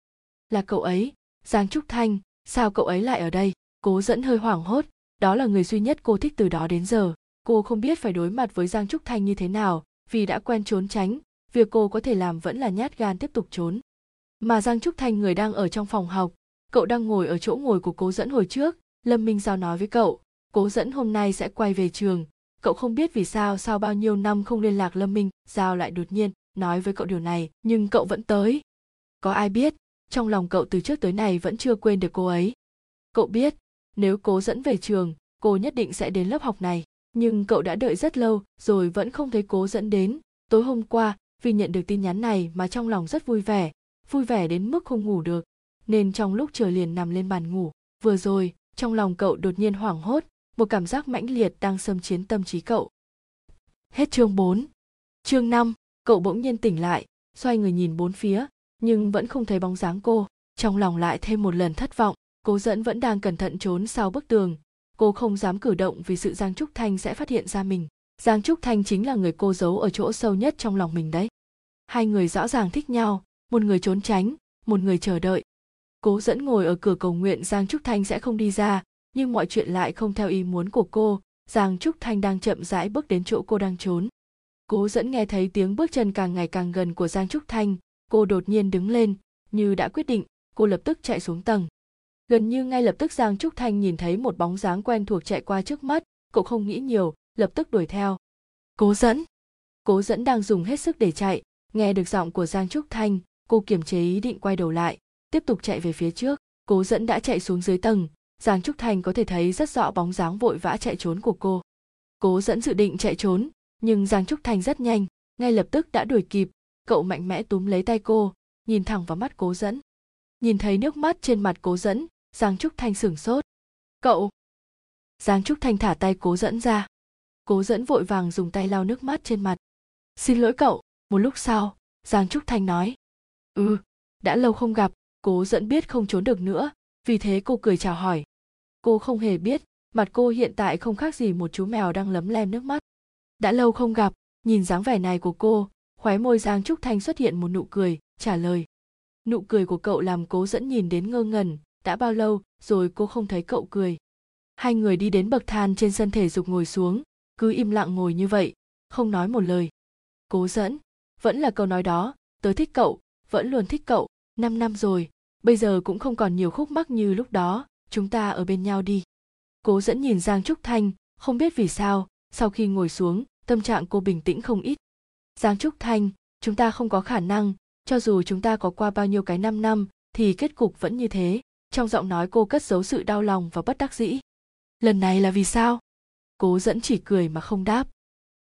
Là cậu ấy giang trúc thanh sao cậu ấy lại ở đây? Cố dẫn hơi hoảng hốt. Đó là người duy nhất cô thích từ đó đến giờ. Cô không biết phải đối mặt với giang trúc thanh như thế nào, vì đã quen trốn tránh. Việc cô có thể làm vẫn là nhát gan tiếp tục trốn. Mà giang trúc thanh người đang ở trong phòng học. Cậu đang ngồi ở chỗ ngồi của cố dẫn hồi trước. Lâm minh giao nói với cậu, cố dẫn hôm nay sẽ quay về trường. Cậu không biết vì sao sau bao nhiêu năm không liên lạc lâm minh. Giao lại đột nhiên nói với cậu điều này, nhưng cậu vẫn tới. Có ai biết? Trong lòng cậu từ trước tới nay vẫn chưa quên được cô ấy. Cậu biết nếu cố dẫn về trường cô nhất định sẽ đến lớp học này. Nhưng cậu đã đợi rất lâu rồi vẫn không thấy cố dẫn đến. Tối hôm qua vì nhận được tin nhắn này mà trong lòng rất vui vẻ vui vẻ đến mức không ngủ được. Nên trong lúc chờ liền nằm lên bàn ngủ. Vừa rồi trong lòng cậu đột nhiên hoảng hốt một cảm giác mãnh liệt đang xâm chiếm tâm trí cậu. Hết chương 4. chương 5, cậu bỗng nhiên tỉnh lại xoay người nhìn bốn phía nhưng vẫn không thấy bóng dáng cô. Trong lòng lại thêm một lần thất vọng cố dẫn vẫn đang cẩn thận trốn sau bức tường. Cô không dám cử động vì sự giang trúc thanh sẽ phát hiện ra mình. Giang trúc thanh chính là người cô giấu ở chỗ sâu nhất trong lòng mình đấy. Hai người rõ ràng thích nhau, một người trốn tránh, một người chờ đợi. Cố dẫn ngồi ở cửa cầu nguyện giang trúc thanh sẽ không đi ra, nhưng mọi chuyện lại không theo ý muốn của cô. Giang trúc thanh đang chậm rãi bước đến chỗ cô đang trốn. Cố dẫn nghe thấy tiếng bước chân càng ngày càng gần của giang trúc thanh cô đột nhiên đứng lên, như đã quyết định, cô lập tức chạy xuống tầng. Gần như ngay lập tức giang trúc thanh nhìn thấy một bóng dáng quen thuộc chạy qua trước mắt, cậu không nghĩ nhiều, lập tức đuổi theo. Cố dẫn. Cố dẫn đang dùng hết sức để chạy, nghe được giọng của giang trúc thanh, cô kiềm chế ý định quay đầu lại, tiếp tục chạy về phía trước. Cố dẫn đã chạy xuống dưới tầng, giang trúc thanh có thể thấy rất rõ bóng dáng vội vã chạy trốn của cô. Cố dẫn dự định chạy trốn, nhưng giang trúc thanh rất nhanh, ngay lập tức đã đuổi kịp cậu mạnh mẽ túm lấy tay cô, nhìn thẳng vào mắt cố dẫn. Nhìn thấy nước mắt trên mặt cố dẫn, giang trúc thanh sửng sốt. Cậu! Giang trúc thanh thả tay cố dẫn ra. Cố dẫn vội vàng dùng tay lau nước mắt trên mặt. Xin lỗi cậu, một lúc sau, giang trúc thanh nói. Ừ đã lâu không gặp, cố dẫn biết không trốn được nữa, vì thế cô cười chào hỏi. Cô không hề biết, mặt cô hiện tại không khác gì một chú mèo đang lấm lem nước mắt. Đã lâu không gặp, nhìn dáng vẻ này của cô khóe môi giang trúc thanh xuất hiện một nụ cười, trả lời. Nụ cười của cậu làm cố dẫn nhìn đến ngơ ngẩn, đã bao lâu rồi cô không thấy cậu cười? Hai người đi đến bậc thang trên sân thể dục ngồi xuống, cứ im lặng ngồi như vậy, không nói một lời. Cố dẫn, vẫn là câu nói đó, tớ thích cậu, vẫn luôn thích cậu, năm năm rồi, bây giờ cũng không còn nhiều khúc mắc như lúc đó, chúng ta ở bên nhau đi. Cố dẫn nhìn giang trúc thanh, không biết vì sao, sau khi ngồi xuống, tâm trạng cô bình tĩnh không ít giang trúc thanh, chúng ta không có khả năng, cho dù chúng ta có qua bao nhiêu cái năm năm, thì kết cục vẫn như thế. Trong giọng nói cô cất giấu sự đau lòng và bất đắc dĩ. Lần này là vì sao? Cố dẫn chỉ cười mà không đáp.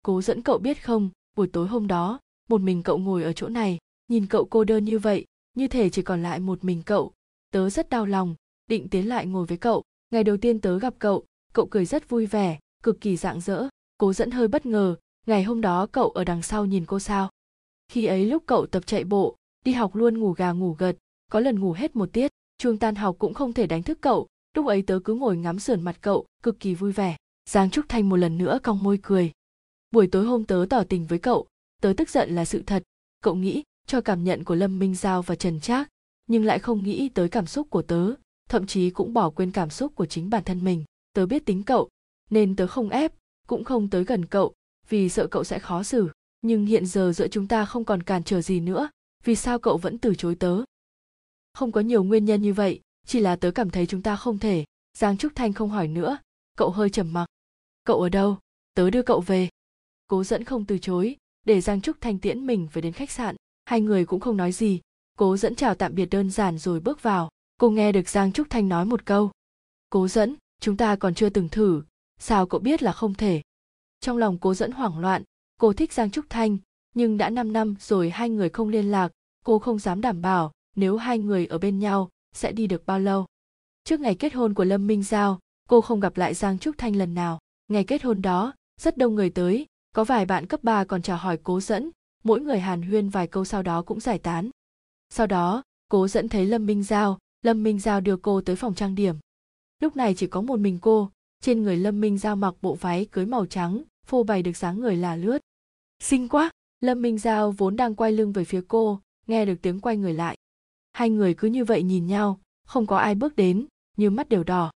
Cố dẫn cậu biết không, buổi tối hôm đó, một mình cậu ngồi ở chỗ này, nhìn cậu cô đơn như vậy, như thể chỉ còn lại một mình cậu. Tớ rất đau lòng, định tiến lại ngồi với cậu. Ngày đầu tiên tớ gặp cậu cậu cười rất vui vẻ, cực kỳ rạng rỡ. Cố dẫn hơi bất ngờ ngày hôm đó cậu ở đằng sau nhìn cô sao? Khi ấy lúc cậu tập chạy bộ, đi học luôn ngủ gà ngủ gật, có lần ngủ hết một tiết, chuông tan học cũng không thể đánh thức cậu. Lúc ấy tớ cứ ngồi ngắm sườn mặt cậu, cực kỳ vui vẻ. Giang trúc thanh một lần nữa cong môi cười. Buổi tối hôm tớ tỏ tình với cậu, tớ tức giận là sự thật. Cậu nghĩ, cho cảm nhận của lâm minh giao và trần trác, nhưng lại không nghĩ tới cảm xúc của tớ, thậm chí cũng bỏ quên cảm xúc của chính bản thân mình. Tớ biết tính cậu, nên tớ không ép, cũng không tới gần cậu vì sợ cậu sẽ khó xử. Nhưng hiện giờ giữa chúng ta không còn cản trở gì nữa. Vì sao cậu vẫn từ chối tớ? Không có nhiều nguyên nhân như vậy, chỉ là tớ cảm thấy chúng ta không thể. Giang trúc thanh không hỏi nữa. Cậu hơi trầm mặc. Cậu ở đâu? Tớ đưa cậu về. Cố dẫn không từ chối, để giang trúc thanh tiễn mình về đến khách sạn. Hai người cũng không nói gì. Cố dẫn chào tạm biệt đơn giản rồi bước vào. Cô nghe được giang trúc thanh nói một câu. Cố dẫn, chúng ta còn chưa từng thử. Sao cậu biết là không thể? Trong lòng cố dẫn hoảng loạn, cô thích giang trúc thanh, nhưng đã 5 năm rồi hai người không liên lạc, cô không dám đảm bảo nếu hai người ở bên nhau sẽ đi được bao lâu. Trước ngày kết hôn của lâm minh giao, cô không gặp lại giang trúc thanh lần nào. Ngày kết hôn đó, rất đông người tới, có vài bạn cấp 3 còn chào hỏi cố dẫn, mỗi người hàn huyên vài câu sau đó cũng giải tán. Sau đó, cố dẫn thấy lâm minh giao, lâm minh giao đưa cô tới phòng trang điểm. Lúc này chỉ có một mình cô trên người lâm minh giao mặc bộ váy cưới màu trắng, phô bày được dáng người là lướt. Xinh quá! Lâm minh giao vốn đang quay lưng về phía cô, nghe được tiếng quay người lại. Hai người cứ như vậy nhìn nhau, không có ai bước đến, như mắt đều đỏ.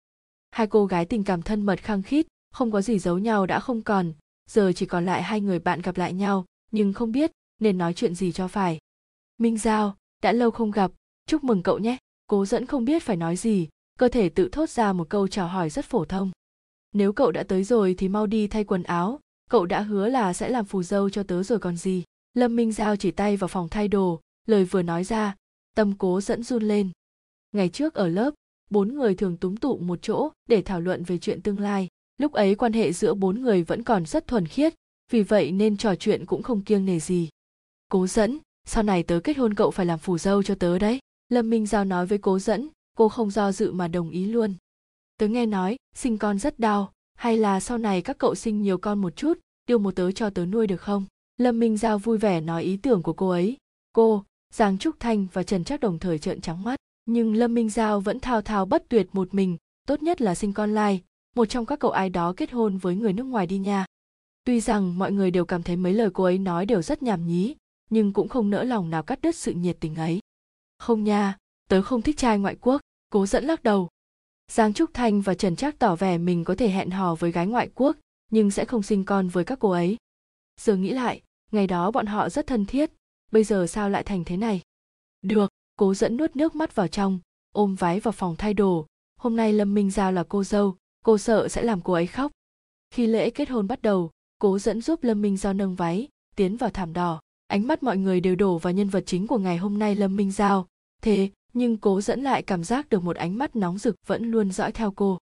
Hai cô gái tình cảm thân mật khăng khít, không có gì giấu nhau đã không còn. Giờ chỉ còn lại hai người bạn gặp lại nhau, nhưng không biết nên nói chuyện gì cho phải. Minh giao, đã lâu không gặp, chúc mừng cậu nhé. Cố dẫn không biết phải nói gì, cơ thể tự thốt ra một câu chào hỏi rất phổ thông nếu cậu đã tới rồi thì mau đi thay quần áo. Cậu đã hứa là sẽ làm phù dâu cho tớ rồi còn gì. Lâm minh giao chỉ tay vào phòng thay đồ, lời vừa nói ra, tâm cố dẫn run lên. Ngày trước ở lớp, bốn người thường túm tụ một chỗ để thảo luận về chuyện tương lai. Lúc ấy quan hệ giữa bốn người vẫn còn rất thuần khiết, vì vậy nên trò chuyện cũng không kiêng nề gì. Cố dẫn, sau này tớ kết hôn cậu phải làm phù dâu cho tớ đấy. Lâm minh giao nói với cố dẫn, cô không do dự mà đồng ý luôn tớ nghe nói, sinh con rất đau, hay là sau này các cậu sinh nhiều con một chút điều một tớ cho tớ nuôi được không? Lâm minh giao vui vẻ nói ý tưởng của cô ấy. Cô, giang trúc thanh và trần trác đồng thời trợn trắng mắt. Nhưng lâm minh giao vẫn thao thao bất tuyệt một mình, tốt nhất là sinh con lai, một trong các cậu ai đó kết hôn với người nước ngoài đi nha. Tuy rằng mọi người đều cảm thấy mấy lời cô ấy nói đều rất nhảm nhí, nhưng cũng không nỡ lòng nào cắt đứt sự nhiệt tình ấy. Không nha, tớ không thích trai ngoại quốc, cố dẫn lắc đầu giang trúc thanh và trần trác tỏ vẻ mình có thể hẹn hò với gái ngoại quốc, nhưng sẽ không sinh con với các cô ấy. Giờ nghĩ lại, ngày đó bọn họ rất thân thiết, bây giờ sao lại thành thế này? Được, cố dẫn nuốt nước mắt vào trong, ôm váy vào phòng thay đồ. Hôm nay lâm minh giao là cô dâu, cô sợ sẽ làm cô ấy khóc. Khi lễ kết hôn bắt đầu, cố dẫn giúp lâm minh giao nâng váy, tiến vào thảm đỏ. Ánh mắt mọi người đều đổ vào nhân vật chính của ngày hôm nay lâm minh giao. Thế nhưng cố dẫn lại cảm giác được một ánh mắt nóng rực vẫn luôn dõi theo cô.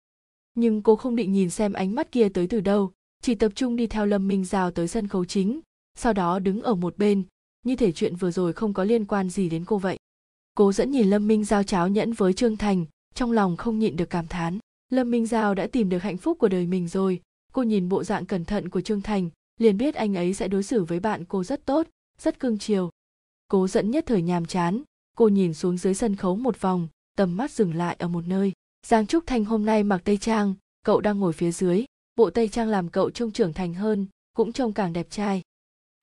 Nhưng cô không định nhìn xem ánh mắt kia tới từ đâu, chỉ tập trung đi theo lâm minh giao tới sân khấu chính, sau đó đứng ở một bên. Như thể chuyện vừa rồi không có liên quan gì đến cô vậy. Cố dẫn nhìn lâm minh giao cháo nhẫn với trương thành, trong lòng không nhịn được cảm thán. Lâm minh giao đã tìm được hạnh phúc của đời mình rồi. Cô nhìn bộ dạng cẩn thận của trương thành, liền biết anh ấy sẽ đối xử với bạn cô rất tốt, rất cương chiều. Cố dẫn nhất thời nhàm chán cô nhìn xuống dưới sân khấu một vòng, tầm mắt dừng lại ở một nơi. Giang trúc thanh hôm nay mặc tây trang, cậu đang ngồi phía dưới. Bộ tây trang làm cậu trông trưởng thành hơn, cũng trông càng đẹp trai.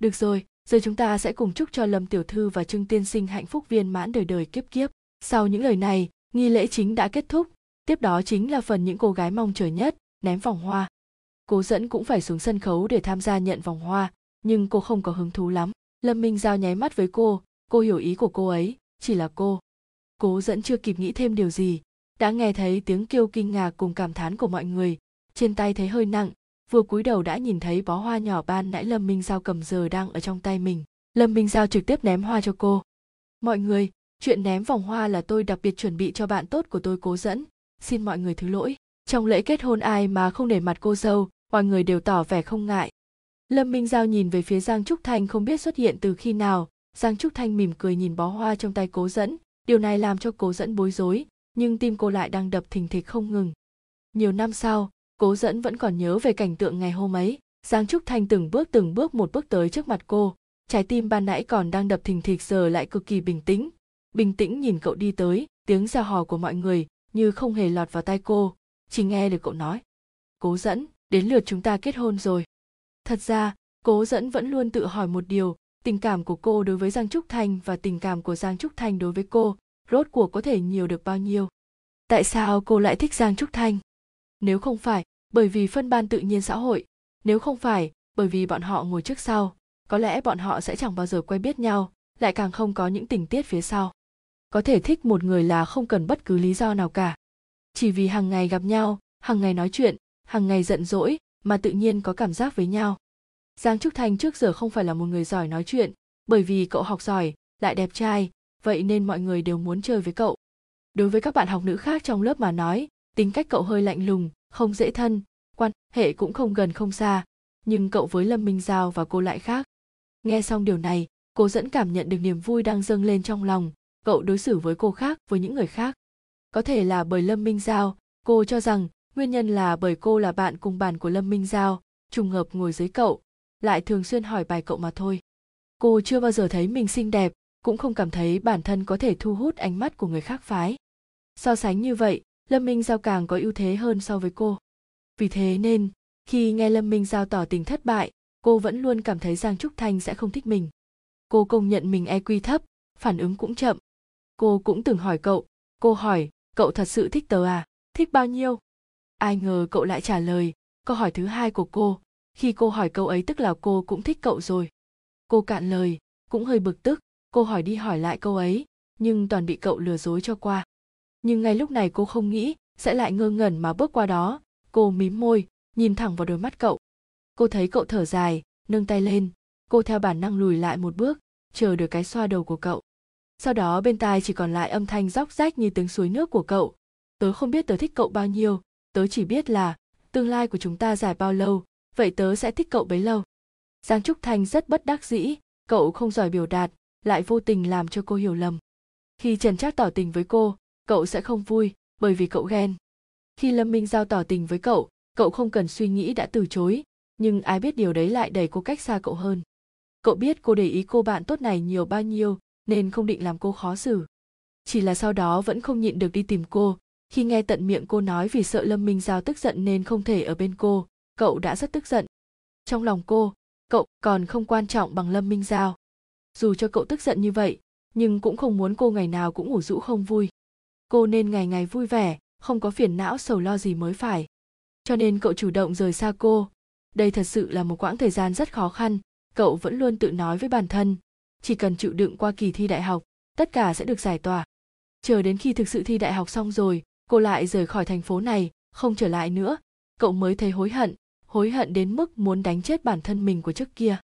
Được rồi, giờ chúng ta sẽ cùng chúc cho lâm tiểu thư và trương tiên sinh hạnh phúc viên mãn đời đời kiếp kiếp. Sau những lời này, nghi lễ chính đã kết thúc. Tiếp đó chính là phần những cô gái mong chờ nhất, ném vòng hoa. Cố dẫn cũng phải xuống sân khấu để tham gia nhận vòng hoa, nhưng cô không có hứng thú lắm. Lâm minh giao nháy mắt với cô cô hiểu ý của cô ấy chỉ là cô. Cố dẫn chưa kịp nghĩ thêm điều gì. Đã nghe thấy tiếng kêu kinh ngạc cùng cảm thán của mọi người. Trên tay thấy hơi nặng. Vừa cúi đầu đã nhìn thấy bó hoa nhỏ ban nãy lâm minh giao cầm giờ đang ở trong tay mình. Lâm minh giao trực tiếp ném hoa cho cô. Mọi người, chuyện ném vòng hoa là tôi đặc biệt chuẩn bị cho bạn tốt của tôi cố dẫn. Xin mọi người thứ lỗi. Trong lễ kết hôn ai mà không để mặt cô dâu, mọi người đều tỏ vẻ không ngại. Lâm minh giao nhìn về phía giang trúc thanh không biết xuất hiện từ khi nào giang trúc thanh mỉm cười nhìn bó hoa trong tay cố dẫn. Điều này làm cho cố dẫn bối rối, nhưng tim cô lại đang đập thình thịch không ngừng. Nhiều năm sau, cố dẫn vẫn còn nhớ về cảnh tượng ngày hôm ấy. Giang trúc thanh từng bước từng bước một bước tới trước mặt cô. Trái tim ban nãy còn đang đập thình thịch giờ lại cực kỳ bình tĩnh. Bình tĩnh nhìn cậu đi tới, tiếng reo hò của mọi người như không hề lọt vào tai cô. Chỉ nghe được cậu nói, cố dẫn, đến lượt chúng ta kết hôn rồi. Thật ra, cố dẫn vẫn luôn tự hỏi một điều tình cảm của cô đối với giang trúc thanh và tình cảm của giang trúc thanh đối với cô, rốt cuộc có thể nhiều được bao nhiêu? Tại sao cô lại thích giang trúc thanh? Nếu không phải bởi vì phân ban tự nhiên xã hội, nếu không phải bởi vì bọn họ ngồi trước sau, có lẽ bọn họ sẽ chẳng bao giờ quen biết nhau, lại càng không có những tình tiết phía sau. Có thể thích một người là không cần bất cứ lý do nào cả. Chỉ vì hàng ngày gặp nhau, hàng ngày nói chuyện, hàng ngày giận dỗi mà tự nhiên có cảm giác với nhau giang trúc Thành trước giờ không phải là một người giỏi nói chuyện, bởi vì cậu học giỏi, lại đẹp trai, vậy nên mọi người đều muốn chơi với cậu. Đối với các bạn học nữ khác trong lớp mà nói, tính cách cậu hơi lạnh lùng, không dễ thân, quan hệ cũng không gần không xa, nhưng cậu với lâm minh giao và cô lại khác. Nghe xong điều này, cô dẫn cảm nhận được niềm vui đang dâng lên trong lòng, cậu đối xử với cô khác với những người khác. Có thể là bởi lâm minh giao, cô cho rằng nguyên nhân là bởi cô là bạn cùng bàn của lâm minh giao, trùng hợp ngồi dưới cậu lại thường xuyên hỏi bài cậu mà thôi. Cô chưa bao giờ thấy mình xinh đẹp, cũng không cảm thấy bản thân có thể thu hút ánh mắt của người khác phái. So sánh như vậy, lâm minh giao càng có ưu thế hơn so với cô. Vì thế nên, khi nghe lâm minh giao tỏ tình thất bại, cô vẫn luôn cảm thấy giang trúc thanh sẽ không thích mình. Cô công nhận mình eq thấp, phản ứng cũng chậm. Cô cũng từng hỏi cậu, cô hỏi, cậu thật sự thích tớ à? Thích bao nhiêu? Ai ngờ cậu lại trả lời, câu hỏi thứ hai của cô khi cô hỏi câu ấy tức là cô cũng thích cậu rồi. Cô cạn lời, cũng hơi bực tức, cô hỏi đi hỏi lại câu ấy, nhưng toàn bị cậu lừa dối cho qua. Nhưng ngay lúc này cô không nghĩ sẽ lại ngơ ngẩn mà bước qua đó, cô mím môi, nhìn thẳng vào đôi mắt cậu. Cô thấy cậu thở dài, nâng tay lên. Cô theo bản năng lùi lại một bước, chờ được cái xoa đầu của cậu. Sau đó bên tai chỉ còn lại âm thanh róc rách như tiếng suối nước của cậu. Tớ không biết tớ thích cậu bao nhiêu, tớ chỉ biết là tương lai của chúng ta dài bao lâu vậy tớ sẽ thích cậu bấy lâu. Giang trúc thanh rất bất đắc dĩ, cậu không giỏi biểu đạt, lại vô tình làm cho cô hiểu lầm. Khi trần trác tỏ tình với cô, cậu sẽ không vui, bởi vì cậu ghen. Khi lâm minh giao tỏ tình với cậu cậu không cần suy nghĩ đã từ chối, nhưng ai biết điều đấy lại đẩy cô cách xa cậu hơn. Cậu biết cô để ý cô bạn tốt này nhiều bao nhiêu, nên không định làm cô khó xử. Chỉ là sau đó vẫn không nhịn được đi tìm cô, khi nghe tận miệng cô nói vì sợ lâm minh giao tức giận nên không thể ở bên cô cậu đã rất tức giận. Trong lòng cô, cậu còn không quan trọng bằng lâm minh giao. Dù cho cậu tức giận như vậy, nhưng cũng không muốn cô ngày nào cũng ngủ rũ không vui. Cô nên ngày ngày vui vẻ, không có phiền não sầu lo gì mới phải. Cho nên cậu chủ động rời xa cô. Đây thật sự là một quãng thời gian rất khó khăn, cậu vẫn luôn tự nói với bản thân. Chỉ cần chịu đựng qua kỳ thi đại học, tất cả sẽ được giải tỏa. Chờ đến khi thực sự thi đại học xong rồi, cô lại rời khỏi thành phố này, không trở lại nữa. Cậu mới thấy hối hận hối hận đến mức muốn đánh chết bản thân mình của trước kia.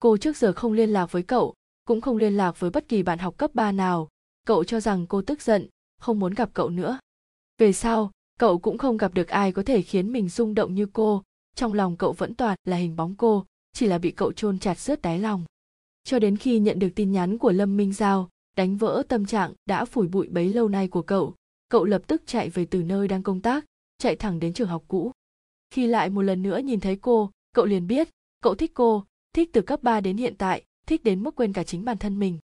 Cô trước giờ không liên lạc với cậu, cũng không liên lạc với bất kỳ bạn học cấp 3 nào. Cậu cho rằng cô tức giận, không muốn gặp cậu nữa. Về sau, cậu cũng không gặp được ai có thể khiến mình rung động như cô. Trong lòng cậu vẫn toàn là hình bóng cô, chỉ là bị cậu chôn chặt rớt đáy lòng. Cho đến khi nhận được tin nhắn của lâm minh giao, đánh vỡ tâm trạng đã phủi bụi bấy lâu nay của cậu cậu lập tức chạy về từ nơi đang công tác, chạy thẳng đến trường học cũ khi lại một lần nữa nhìn thấy cô, cậu liền biết, cậu thích cô, thích từ cấp 3 đến hiện tại, thích đến mức quên cả chính bản thân mình.